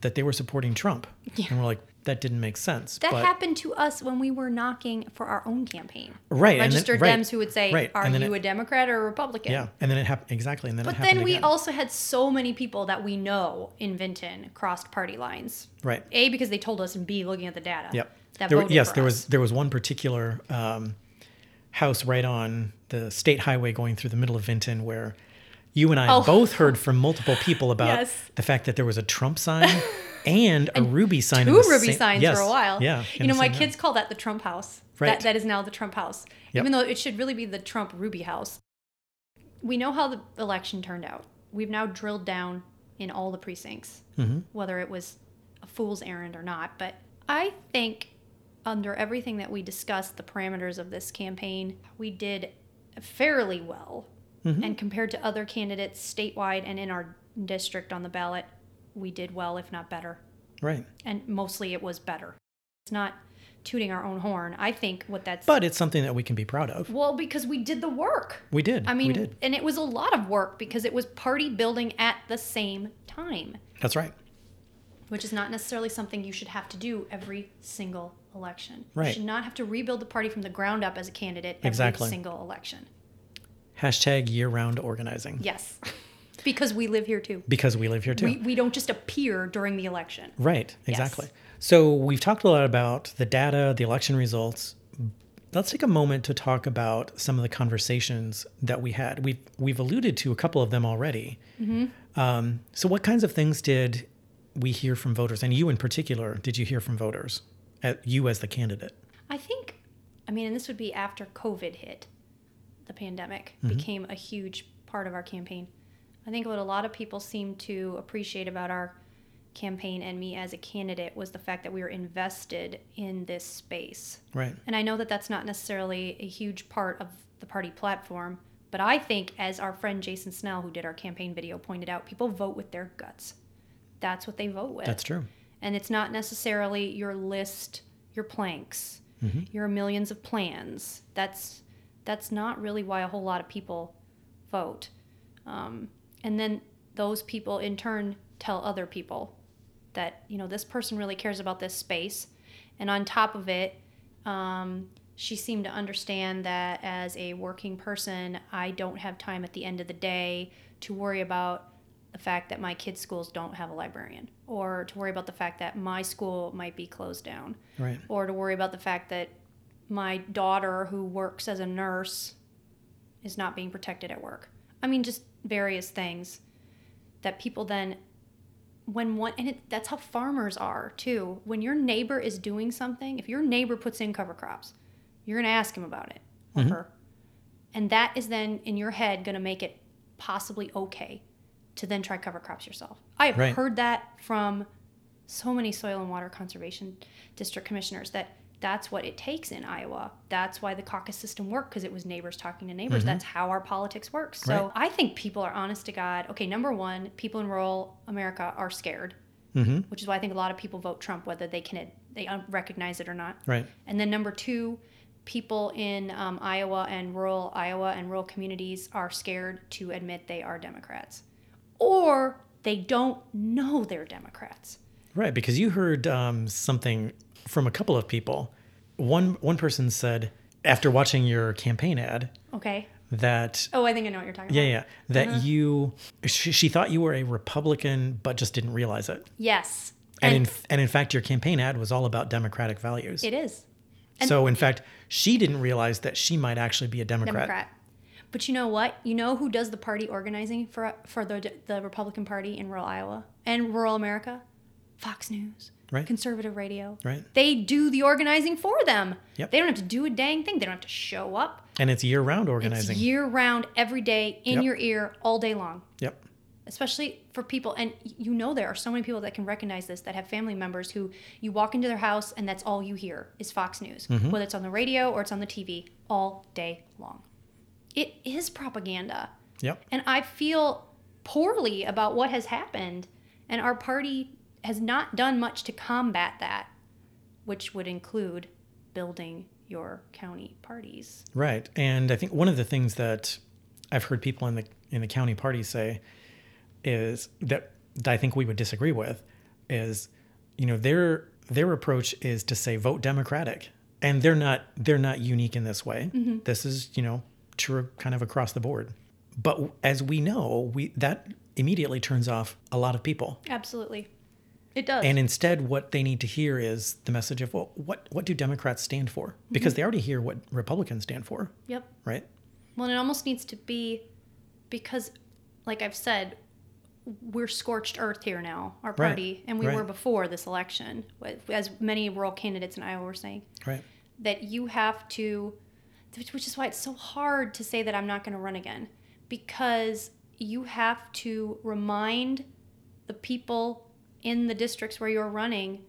that they were supporting Trump. And we're like, that didn't make sense. that but, happened to us when we were knocking for our own campaign Right, and then- registered right, dems who would say right, are you it- a democrat or a republican Yeah, and then it happened exactly, and then it But then we again. also had so many people that we know in Vinton crossed party lines. right. A because they told us, and B looking at the data. Yep. That There, voted yes, there us. was there was one particular um, house right on the state highway going through the middle of Vinton where you and I Oh. both heard from multiple people about Yes. the fact that there was a Trump sign and a ruby sign. two the ruby same- signs yes, for a while. Yeah. You know, my kids call that the Trump house. Right. That that is now the Trump house. Yep. Even though it should really be the Trump Ruby house. We know how the election turned out. We've now drilled down in all the precincts, Mhm. whether it was a fool's errand or not. But I think under everything that we discussed, the parameters of this campaign, we did fairly well. Mhm. And compared to other candidates statewide and in our district on the ballot, we did well, if not better. Right. And mostly it was better. It's not tooting our own horn. I think what that's But it's something that we can be proud of. well because we did the work. We did. I mean, we did. and it was a lot of work because it was party building at the same time, That's right. which is not necessarily something you should have to do every single election. You Right. should not have to rebuild the party from the ground up as a candidate every Exactly. single election. Hashtag year round organizing. Yes. because we live here too. Because we live here too. We, we don't just appear during the election. Right, exactly. So we've talked a lot about the data, the election results. Let's take a moment to talk about some of the conversations that we had. We've we've alluded to a couple of them already. Um, so, what kinds of things did we hear from voters, and you in particular? Did you hear from voters? At you as the candidate. I think, I mean, and this would be after COVID hit, the pandemic Mm-hmm. became a huge part of our campaign. I think what a lot of people seem to appreciate about our campaign and me as a candidate was the fact that we were invested in this space. Right. And I know that that's not necessarily a huge part of the party platform, but I think, as our friend Jason Snell, who did our campaign video, pointed out, people vote with their guts. That's what they vote with That's true. And it's not necessarily your list your planks your millions of plans. That's that's not really why a whole lot of people vote. Um, and then those people in turn tell other people that you know this person really cares about this space. And on top of it um, she seemed to understand that as a working person i don't have time at the end of the day to worry about the fact that my kids' schools don't have a librarian, or to worry about the fact that my school might be closed down, Right. or to worry about the fact that my daughter, who works as a nurse, is not being protected at work. I mean, just various things that people then, when one, and it, that's how farmers are too. When your neighbor is doing something, if your neighbor puts in cover crops, you're going to ask him about it or mm-hmm. her. And that is then in your head going to make it possibly okay to then try cover crops yourself. I have Right. heard that from so many soil and water conservation district commissioners that that's what it takes in Iowa. That's why the caucus system worked because it was neighbors talking to neighbors. That's how our politics works. So Right. I think people are honest to God. Okay, number one, people in rural America are scared, Mm-hmm. which is why I think a lot of people vote Trump, whether they can they recognize it or not. Right. And then number two, people in um, Iowa and rural Iowa and rural communities are scared to admit they are Democrats, or they don't know they're Democrats. Right, because you heard um, something from a couple of people. One one person said after watching your campaign ad Okay. that Oh, I think I know what you're talking yeah about. yeah yeah, that Uh-huh. you she, she thought you were a Republican but just didn't realize it. Yes. And, And, in and in fact your campaign ad was all about democratic values. it is and- so in fact she didn't realize that she might actually be a Democrat. Democrat. But you know what? You know who does the party organizing for for the the Republican Party in rural Iowa and rural America? Fox News. Right. Conservative radio. Right. They do the organizing for them. Yep. They don't have to do a dang thing. They don't have to show up. And it's year round organizing. It's year round, every day, in Yep. your ear, all day long. yep. Especially for people, and you know there are so many people that can recognize this that have family members who you walk into their house and that's all you hear is Fox News, Mm-hmm. whether it's on the radio or it's on the TV, all day long. It is propaganda. Yep. And I feel poorly about what has happened. And our party has not done much to combat that, which would include building your county parties. Right. And I think one of the things that I've heard people in the in the county party say is that, that I think we would disagree with is, you know, their their approach is to say vote Democratic. And they're not they're not unique in this way. Mm-hmm. This is, you know, true kind of across the board. But as we know, we that immediately turns off a lot of people. Absolutely. It does. And instead, what they need to hear is the message of, well, what, what do Democrats stand for? Mm-hmm. Because they already hear what Republicans stand for, yep. right? Well, and it almost needs to be because, like I've said, we're scorched earth here now, our Right, party, and we right. were before this election, as many rural candidates in Iowa were saying. Right. that you have to which which is why it's so hard to say that I'm not going to run again because you have to remind the people in the districts where you're running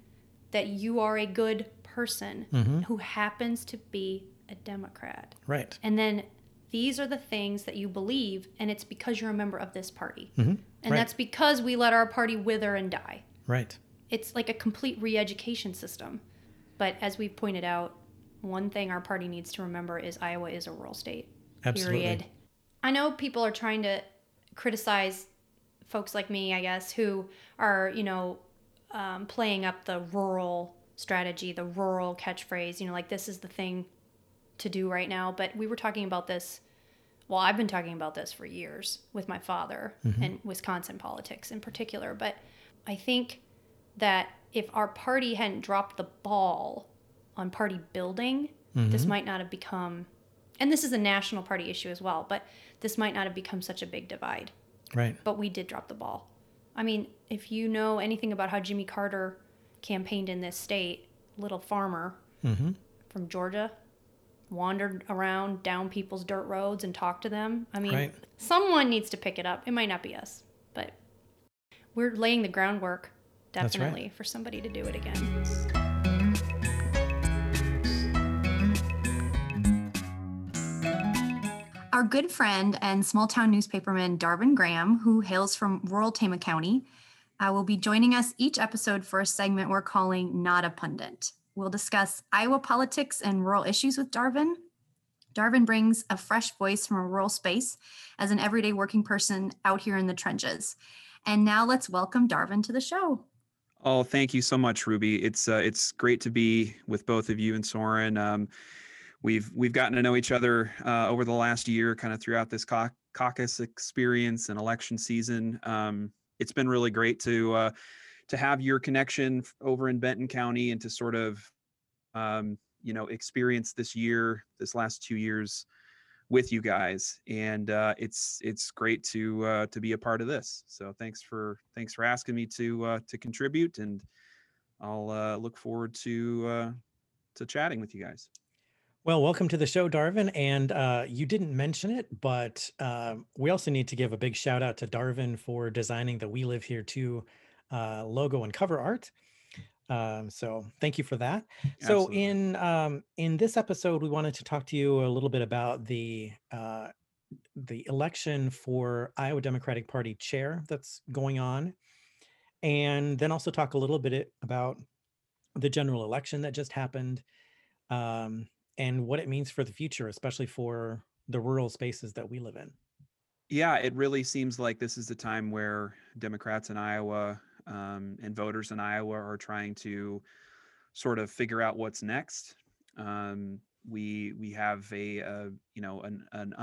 that you are a good person Mm-hmm. who happens to be a Democrat. Right. And then these are the things that you believe, and it's because you're a member of this party. Mm-hmm. And Right. that's because we let our party wither and die. Right. It's like a complete re education system. But as we pointed out, one thing our party needs to remember is Iowa is a rural state. Absolutely. Period. I know people are trying to criticize folks like me, I guess, who are, you know, um, playing up the rural strategy, the rural catchphrase, you know, like this is the thing to do right now. But we were talking about this. Well, I've been talking about this for years with my father and Wisconsin politics in particular. But I think that if our party hadn't dropped the ball on party building, this might not have become, and this is a national party issue as well, but this might not have become such a big divide. Right. But we did drop the ball. I mean, if you know anything about how Jimmy Carter campaigned in this state, little farmer Mm-hmm. from Georgia wandered around down people's dirt roads and talked to them. I mean, Right. someone needs to pick it up. It might not be us, but we're laying the groundwork That's right. definitely for somebody to do it again. Our good friend and small town newspaperman Darvin Graham, who hails from rural Tama County, uh, will be joining us each episode for a segment we're calling Not a Pundit. We'll discuss Iowa politics and rural issues with Darvin. Darvin brings a fresh voice from a rural space as an everyday working person out here in the trenches. And now let's welcome Darvin to the show. Oh, thank you so much, Ruby. It's uh, it's great to be with both of you and Soren. Um, we've we've gotten to know each other uh, over the last year, kind of throughout this cau- caucus experience and election season. Um, it's been really great to uh, to have your connection over in Benton County and to sort of um, you know experience this year, this last two years with you guys. And uh, it's it's great to uh, to be a part of this. So thanks for thanks for asking me to uh, to contribute and i'll uh, look forward to uh, to chatting with you guys Well, welcome to the show, Darvin. And uh, you didn't mention it, but um, we also need to give a big shout out to Darvin for designing the We Live Here Too uh, logo and cover art. Um, so thank you for that. So in um, in this episode, we wanted to talk to you a little bit about the uh, the election for Iowa Democratic Party chair that's going on, and then also talk a little bit about the general election that just happened, um, and what it means for the future, especially for the rural spaces that we live in. yeah it really seems like this is the time where democrats in iowa um, and voters in iowa are trying to sort of figure out what's next um, we we have a uh, you know an, an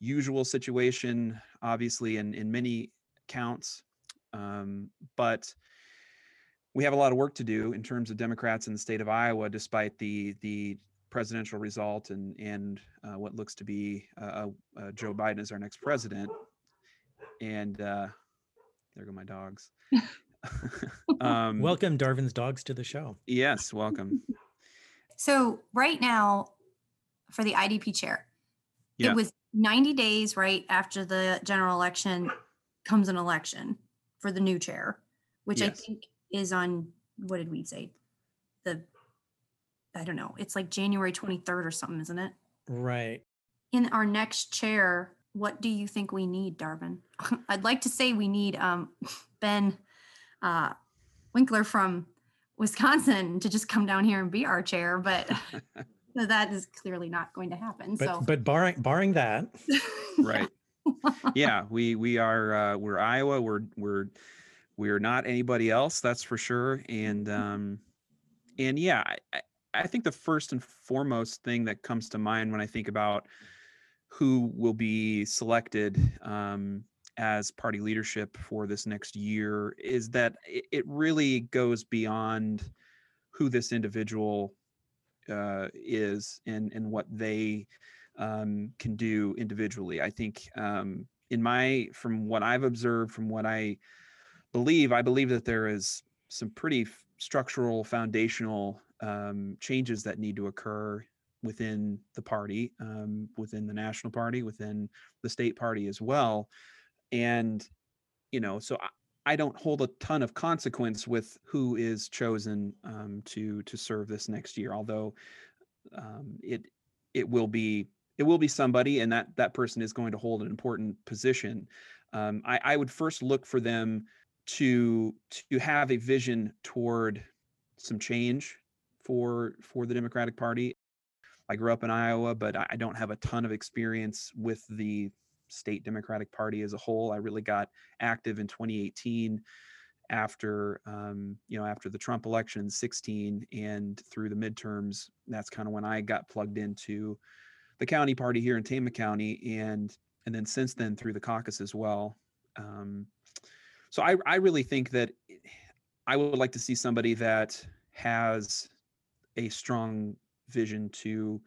unusual situation obviously in in many counts um, but we have a lot of work to do in terms of democrats in the state of iowa despite the the presidential result and and uh, what looks to be uh, uh, joe biden as our next president and uh, there go my dogs um, Welcome, Darvin's dogs, to the show. yes welcome So, right now, for the IDP chair, Yeah. it was 90 days right after the general election comes an election for the new chair, which I think is on what did we say? The I don't know. It's like January 23rd or something, isn't it? Right. In our next chair, what do you think we need, Darvin? I'd like to say we need um, Ben uh, Wikler from Wisconsin to just come down here and be our chair, but that is clearly not going to happen. But so, but barring barring that, right yeah we we are uh, we're iowa we're we're we're not anybody else that's for sure and um and yeah I, I- think the first and foremost thing that comes to mind when i think about who will be selected um as party leadership for this next year is that it, it really goes beyond who this individual uh, is and and what they um, can do individually. I think um, in my from what I've observed, from what I believe, I believe that there is some pretty f- structural, foundational um, changes that need to occur within the party, um, within the national party, within the state party as well, and you know, so. I, I don't hold a ton of consequence with who is chosen um, to to serve this next year, although um, it it will be it will be somebody, and that that person is going to hold an important position. Um, I, I would first look for them to to have a vision toward some change for for the Democratic Party. I grew up in Iowa, but I don't have a ton of experience with the state Democratic Party as a whole. I really got active in 2018 after um, you know after the Trump election 16 and through the midterms. That's kind of when I got plugged into the county party here in Tama County, and and then since then through the caucus as well. Um, so I I really think that I would like to see somebody that has a strong vision to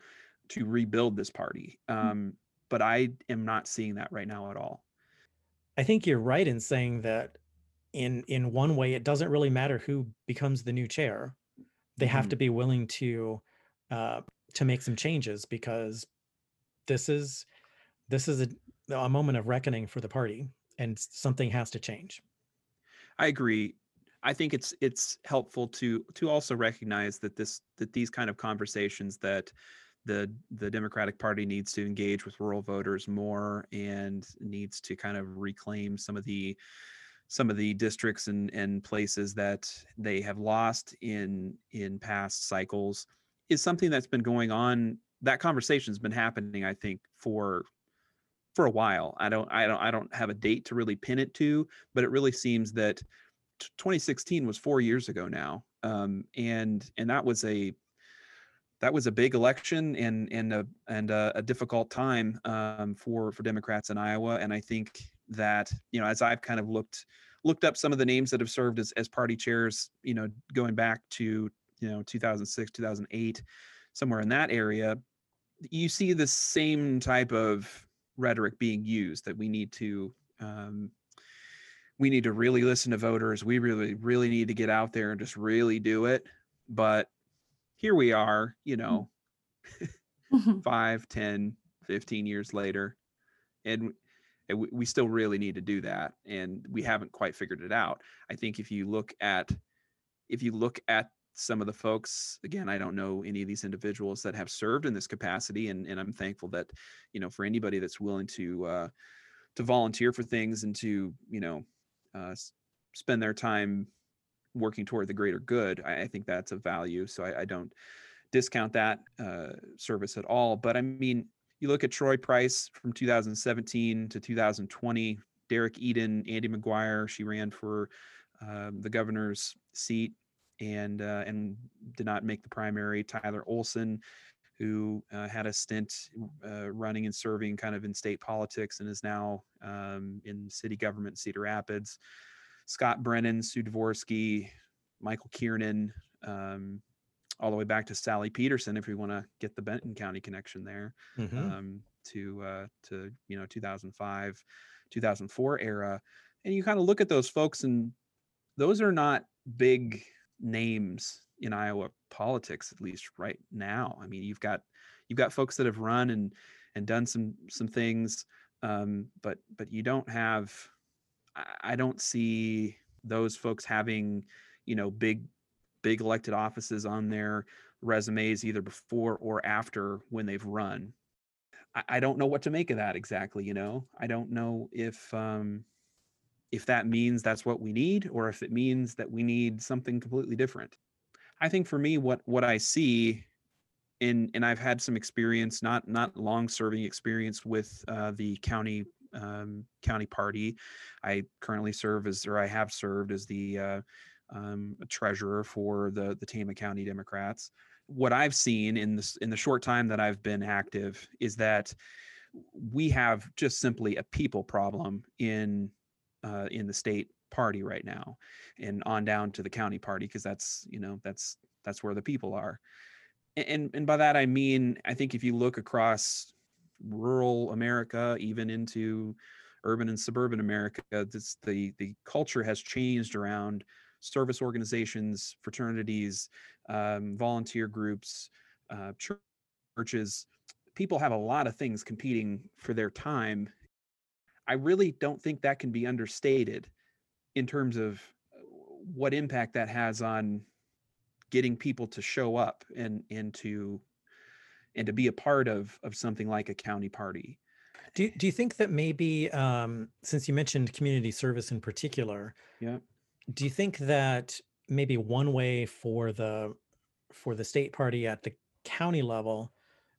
to rebuild this party. Hmm. Um, but I am not seeing that right now at all. I think you're right in saying that in in one way it doesn't really matter who becomes the new chair. They have mm-hmm. to be willing to uh, to make some changes because this is this is a, a moment of reckoning for the party and something has to change. I agree. I think it's it's helpful to to also recognize that this that these kind of conversations that the the Democratic Party needs to engage with rural voters more and needs to kind of reclaim some of the some of the districts and and places that they have lost in in past cycles is something that's been going on that conversation's been happening i think for for a while. I don't i don't i don't have a date to really pin it to but it really seems that 2016 was 4 years ago now um, and and that was a that was a big election and and a and a, a difficult time um, for for Democrats in Iowa. And I think that you know, as I've kind of looked looked up some of the names that have served as as party chairs, you know, going back to you know 2006, 2008, somewhere in that area, you see the same type of rhetoric being used that we need to um, we need to really listen to voters. We really really need to get out there and just really do it. But here we are, you mm. know, mm-hmm. five, ten, fifteen years later, and we still really need to do that, and we haven't quite figured it out. I think if you look at if you look at some of the folks again i don't know any of these individuals that have served in this capacity and, and i'm thankful that you know for anybody that's willing to uh, to volunteer for things and to you know uh, spend their time working toward the greater good, I, I think that's a value. So I, I don't discount that uh, service at all. But I mean, you look at Troy Price from 2017 to 2020, Derek Eadon, Andy McGuire, she ran for um, the governor's seat and uh, and did not make the primary. Tyler Olson, who uh, had a stint uh, running and serving kind of in state politics and is now um, in city government Cedar Rapids. Scott Brennan, Sue Dvorsky, Michael Kiernan, um, all the way back to Sally Pederson, if we want to get the Benton County connection there, mm-hmm. um, to uh, to you know 2005, 2004 era, and you kind of look at those folks, and those are not big names in Iowa politics, at least right now. I mean, you've got you've got folks that have run and and done some some things, um, but but you don't have I don't see those folks having, you know, big, big elected offices on their resumes either before or after when they've run. I, I don't know what to make of that exactly. You know, I don't know if um, if that means that's what we need or if it means that we need something completely different. I think for me, what what I see in and I've had some experience, not not long serving experience with uh, the county um, county party. I currently serve as, or I have served as the uh, um, treasurer for the the Tama County Democrats. What I've seen in this in the short time that I've been active is that we have just simply a people problem in uh, in the state party right now, and on down to the county party because that's you know that's that's where the people are. And, and by that I mean I think if you look across rural America, even into urban and suburban America, this, the the culture has changed around service organizations, fraternities, um, volunteer groups, uh, churches. People have a lot of things competing for their time. I really don't think that can be understated in terms of uh, what impact that has on getting people to show up and and to and to be a part of of something like a county party. Do, do you think that maybe, um, since you mentioned community service in particular, Yeah. do you think that maybe one way for the for the state party at the county level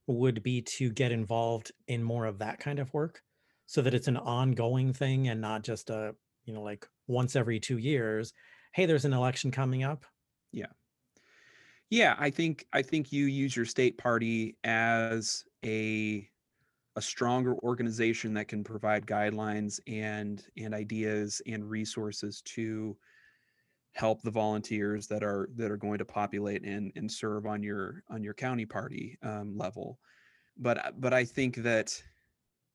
would be to get involved in more of that kind of work so that it's an ongoing thing and not just a, you know, like once every 2 years, hey, there's an election coming up. Yeah. Yeah, I think I think you use your state party as a a stronger organization that can provide guidelines and and ideas and resources to help the volunteers that are that are going to populate and and serve on your on your county party um, level but but i think that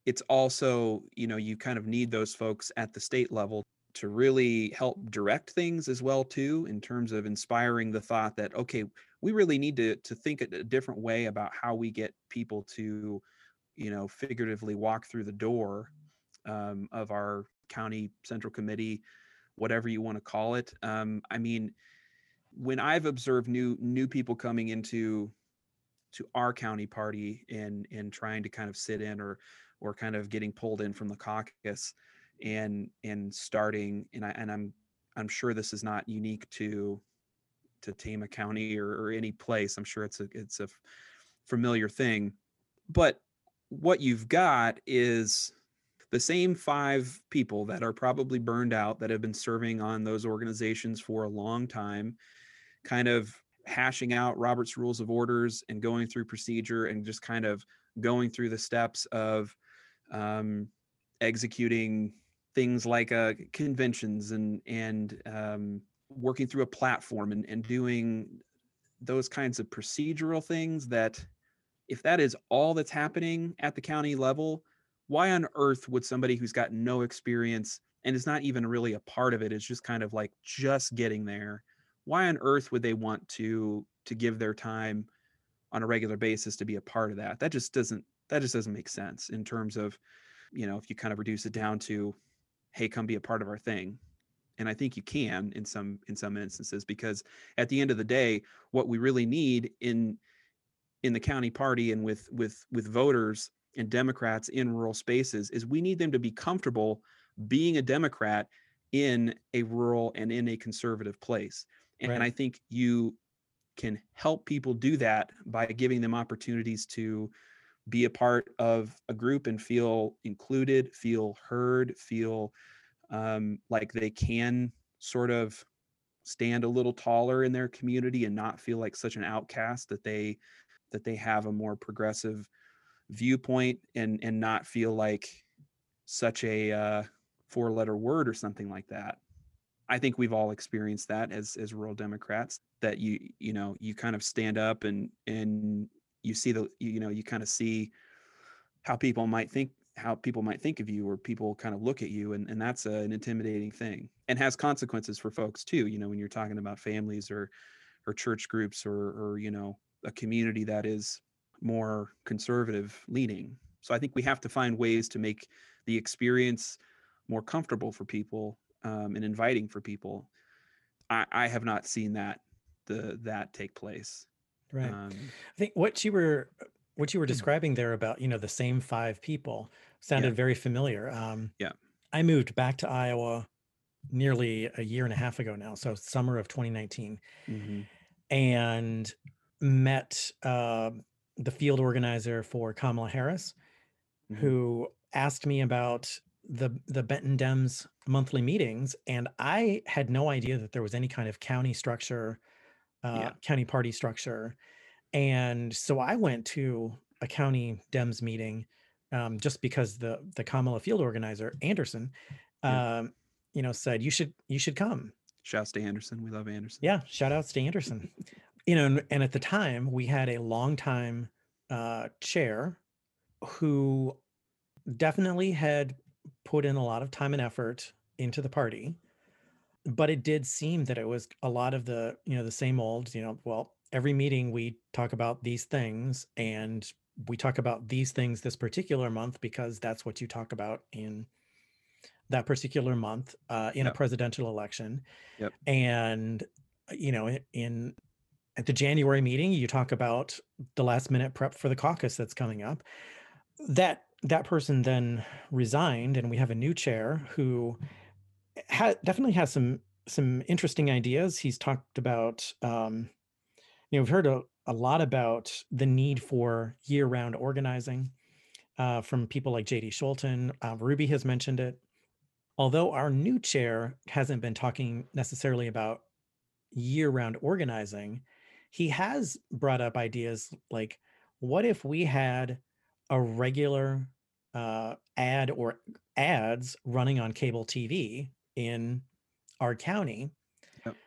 it's also you know you kind of need those folks at the state level to really help direct things as well too in terms of inspiring the thought that okay we really need to to think a different way about how we get people to you know figuratively walk through the door um, of our county central committee whatever you want to call it. Um, i mean when i've observed new new people coming into to our county party and and trying to kind of sit in or or kind of getting pulled in from the caucus and and starting and I and I'm I'm sure this is not unique to to Tama County or, or any place. I'm sure it's a it's a familiar thing. But what you've got is the same five people that are probably burned out that have been serving on those organizations for a long time, kind of hashing out Robert's rules of orders and going through procedure and just kind of going through the steps of um, executing things like uh, conventions and and um, working through a platform and, and doing those kinds of procedural things that if that is all that's happening at the county level why on earth would somebody who's got no experience and is not even really a part of it is just kind of like just getting there why on earth would they want to to give their time on a regular basis to be a part of that? That just doesn't that just doesn't make sense in terms of you know if you kind of reduce it down to hey come be a part of our thing and i think you can in some in some instances because at the end of the day what we really need in in the county party and with with with voters and democrats in rural spaces is we need them to be comfortable being a democrat in a rural and in a conservative place and, Right. i think you can help people do that by giving them opportunities to be a part of a group and feel included, feel heard, feel um, like they can sort of stand a little taller in their community and not feel like such an outcast that they that they have a more progressive viewpoint and and not feel like such a uh, four letter word or something like that. I think we've all experienced that as as rural democrats that you you know you kind of stand up and and you see the you know you kind of see how people might think how people might think of you or people kind of look at you and, and that's a, an intimidating thing and has consequences for folks too you know when you're talking about families or or church groups or or you know a community that is more conservative leaning. So i think we have to find ways to make the experience more comfortable for people um, and inviting for people. I, I have not seen that the that take place Right. um, I think what you were what you were describing there about, you know, the same five people sounded very familiar. Um, Yeah. I moved back to Iowa nearly a year and a half ago now, so summer of 2019, mhm, and met uh, the field organizer for Kamala Harris, mhm. who asked me about the the Benton Dems monthly meetings, and I had no idea that there was any kind of county structure, uh, Yeah. county party structure, and so I went to a county Dems meeting um, just because the the Kamala field organizer Anderson, Yeah. um, you know, said you should you should come. Shouts to Anderson. We love Anderson. Yeah, shout outs to Anderson. you know, and, and at the time we had a longtime uh, chair who definitely had put in a lot of time and effort into the party, but it did seem that it was a lot of the you know the same old you know well every meeting we talk about these things and we talk about these things this particular month because that's what you talk about in that particular month uh, in a presidential election Yep. and uh, you know in, in at the January meeting, you talk about the last minute prep for the caucus that's coming up. That that person then resigned, and we have a new chair who ha- definitely has some some interesting ideas. He's talked about, um, you know, we've heard a, a lot about the need for year round organizing uh, from people like JD Scholten. Uh, Ruby has mentioned it. Although our new chair hasn't been talking necessarily about year round organizing, he has brought up ideas like what if we had a regular uh, ad or ads running on cable TV in our county Yep.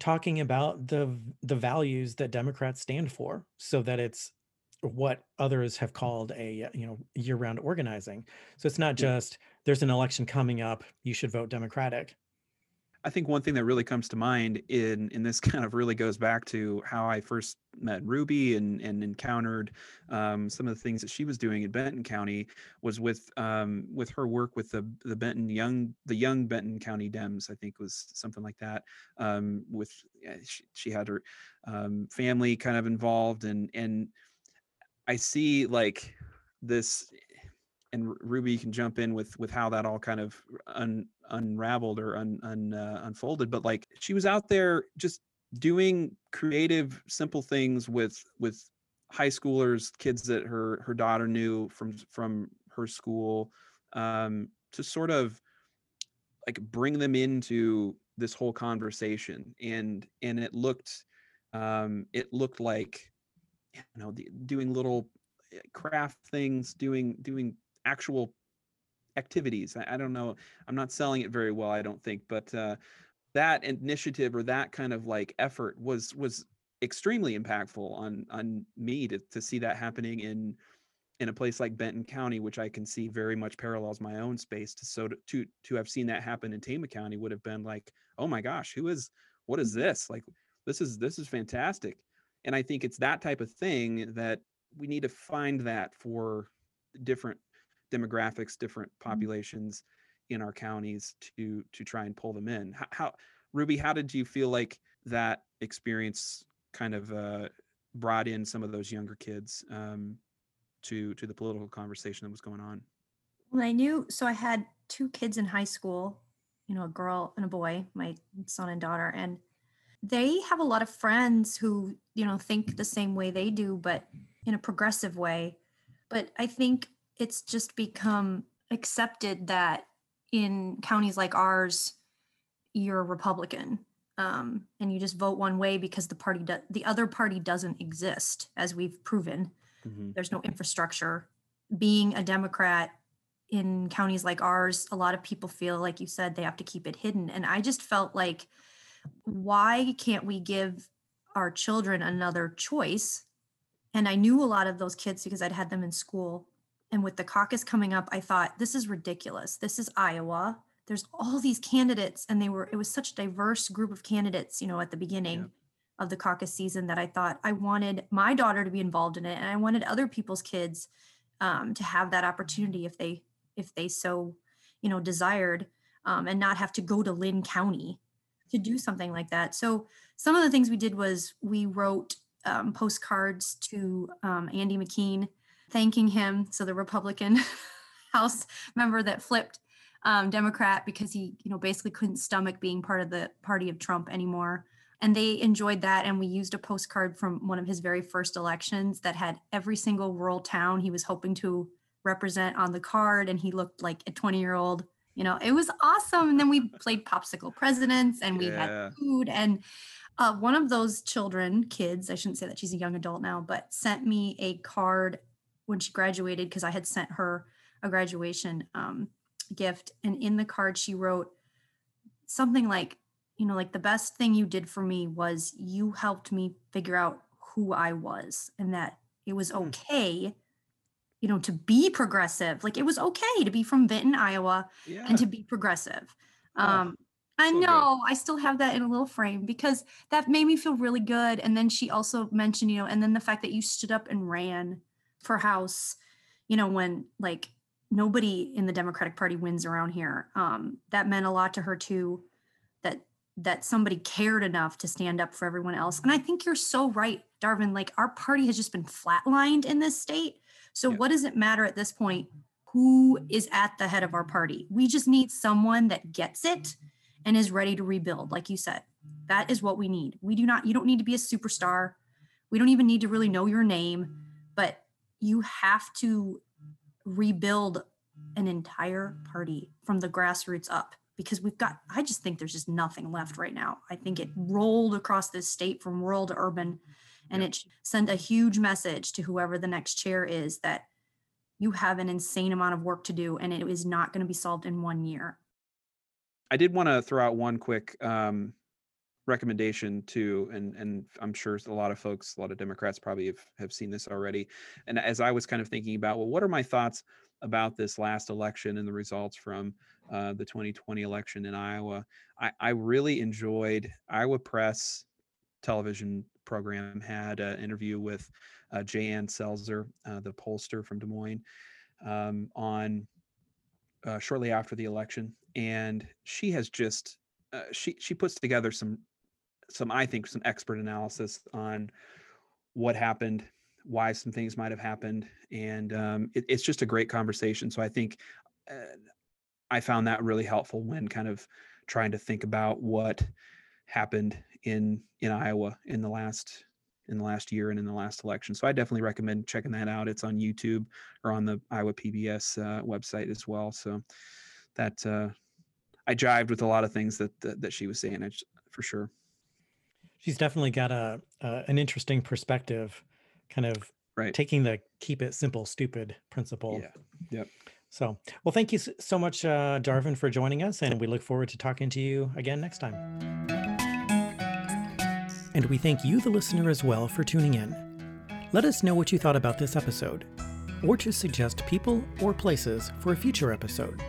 talking about the the values that Democrats stand for so that it's what others have called a you know year-round organizing. So it's not just there's an election coming up you should vote democratic I think one thing that really comes to mind in in this kind of really goes back to how I first met Ruby and and encountered um, some of the things that she was doing in Benton County was with um, with her work with the the Benton young the young Benton County Dems I think was something like that um, with she, she had her um, family kind of involved and and I see like this and Ruby can jump in with with how that all kind of un, unraveled or un, un uh, unfolded. But like she was out there just doing creative, simple things with with high schoolers, kids that her her daughter knew from from her school, um, to sort of like bring them into this whole conversation. And and it looked um, it looked like you know the, doing little eh, craft things, doing doing actual activities. I, I don't know. I'm not selling it very well, I don't think, but uh, that initiative or that kind of like effort was was extremely impactful on on me to to see that happening in in a place like Benton County, which I can see very much parallels my own space. To so to to, to have seen that happen in Tama County would have been like, oh my gosh, who is what is this? Like this is this is fantastic. And I think it's that type of thing that we need to find that for different demographics, different populations in our counties to to try and pull them in. How, how Ruby, how did you feel like that experience kind of uh, brought in some of those younger kids um, to to the political conversation that was going on? Well, I knew, so I had two kids in high school, you know, a girl and a boy, my son and daughter, and they have a lot of friends who, you know, think the same way they do, but in a progressive way. But I think it's just become accepted that in counties like ours, you're a Republican. Um, and you just vote one way because the party, do- the other party doesn't exist, as we've proven Mhm. there's no infrastructure. Being a Democrat in counties like ours, a lot of people feel like you said they have to keep it hidden. And I just felt like, why can't we give our children another choice? And I knew a lot of those kids because I'd had them in school. And with the caucus coming up, I thought, this is ridiculous. This is Iowa. There's all these candidates, and they were, it was such a diverse group of candidates, you know, at the beginning Yep. of the caucus season that I thought I wanted my daughter to be involved in it, and I wanted other people's kids um, to have that opportunity if they if they so you know desired, um, and not have to go to Linn County to do something like that. So some of the things we did was we wrote um, postcards to um, Andy McKean, thanking him. So the Republican House member that flipped um, Democrat because he, you know, basically couldn't stomach being part of the party of Trump anymore. And they enjoyed that. And we used a postcard from one of his very first elections that had every single rural town he was hoping to represent on the card. And he looked like a 20 year old. You know, it was awesome. And then we played popsicle presidents and we Yeah. had food. And uh, one of those children, kids, I shouldn't say that she's a young adult now, but sent me a card when she graduated because I had sent her a graduation um, gift. And in the card, she wrote something like, you know, like the best thing you did for me was you helped me figure out who I was and that it was Hmm. okay, you know, to be progressive. Like it was okay to be from Benton, Iowa, Yeah. and to be progressive. Oh, Um, I so good. know I still have that in a little frame because that made me feel really good. And then she also mentioned, you know, and then the fact that you stood up and ran for House, you know, when like nobody in the Democratic Party wins around here. Um, that meant a lot to her too. That that somebody cared enough to stand up for everyone else. And I think you're so right, Darvin. Like our party has just been flatlined in this state. So Yeah. what does it matter at this point who is at the head of our party? We just need someone that gets it and is ready to rebuild, like you said. That is what we need. We do not, you don't need to be a superstar. We don't even need to really know your name, you have to rebuild an entire party from the grassroots up because we've got i just think there's just nothing left right now i think it rolled across this state from rural to urban and Yeah. it sent a huge message to whoever the next chair is that you have an insane amount of work to do and it is not going to be solved in one year I did want to throw out one quick um, recommendation too, and and I'm sure a lot of folks, a lot of Democrats probably have have seen this already. And as I was kind of thinking about, well, what are my thoughts about this last election and the results from uh, the 2020 election in Iowa? I, I really enjoyed Iowa Press television program had an interview with uh, Ann Selzer, uh, the pollster from Des Moines, um, on uh, shortly after the election, and she has just uh, she she puts together some some I think some expert analysis on what happened, why some things might have happened, and um, it, it's just a great conversation. So I think uh, I found that really helpful when kind of trying to think about what happened in in Iowa in the last in the last year and in the last election. So I definitely recommend checking that out. It's on YouTube or on the Iowa PBS uh, website as well. So that uh, I jived with a lot of things that that, that she was saying for sure. She's definitely got a, a an interesting perspective, kind of Right. taking the keep it simple, stupid principle. Yeah. Yep. So, well, thank you so much, uh, Darvin, for joining us, and we look forward to talking to you again next time. And we thank you, the listener, as well for tuning in. Let us know what you thought about this episode, or to suggest people or places for a future episode.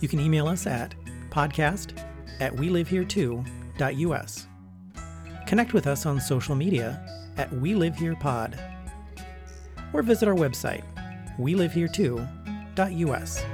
You can email us at podcast at we live here too.us. Connect with us on social media at We Live Here Pod, or visit our website, we live here too.us.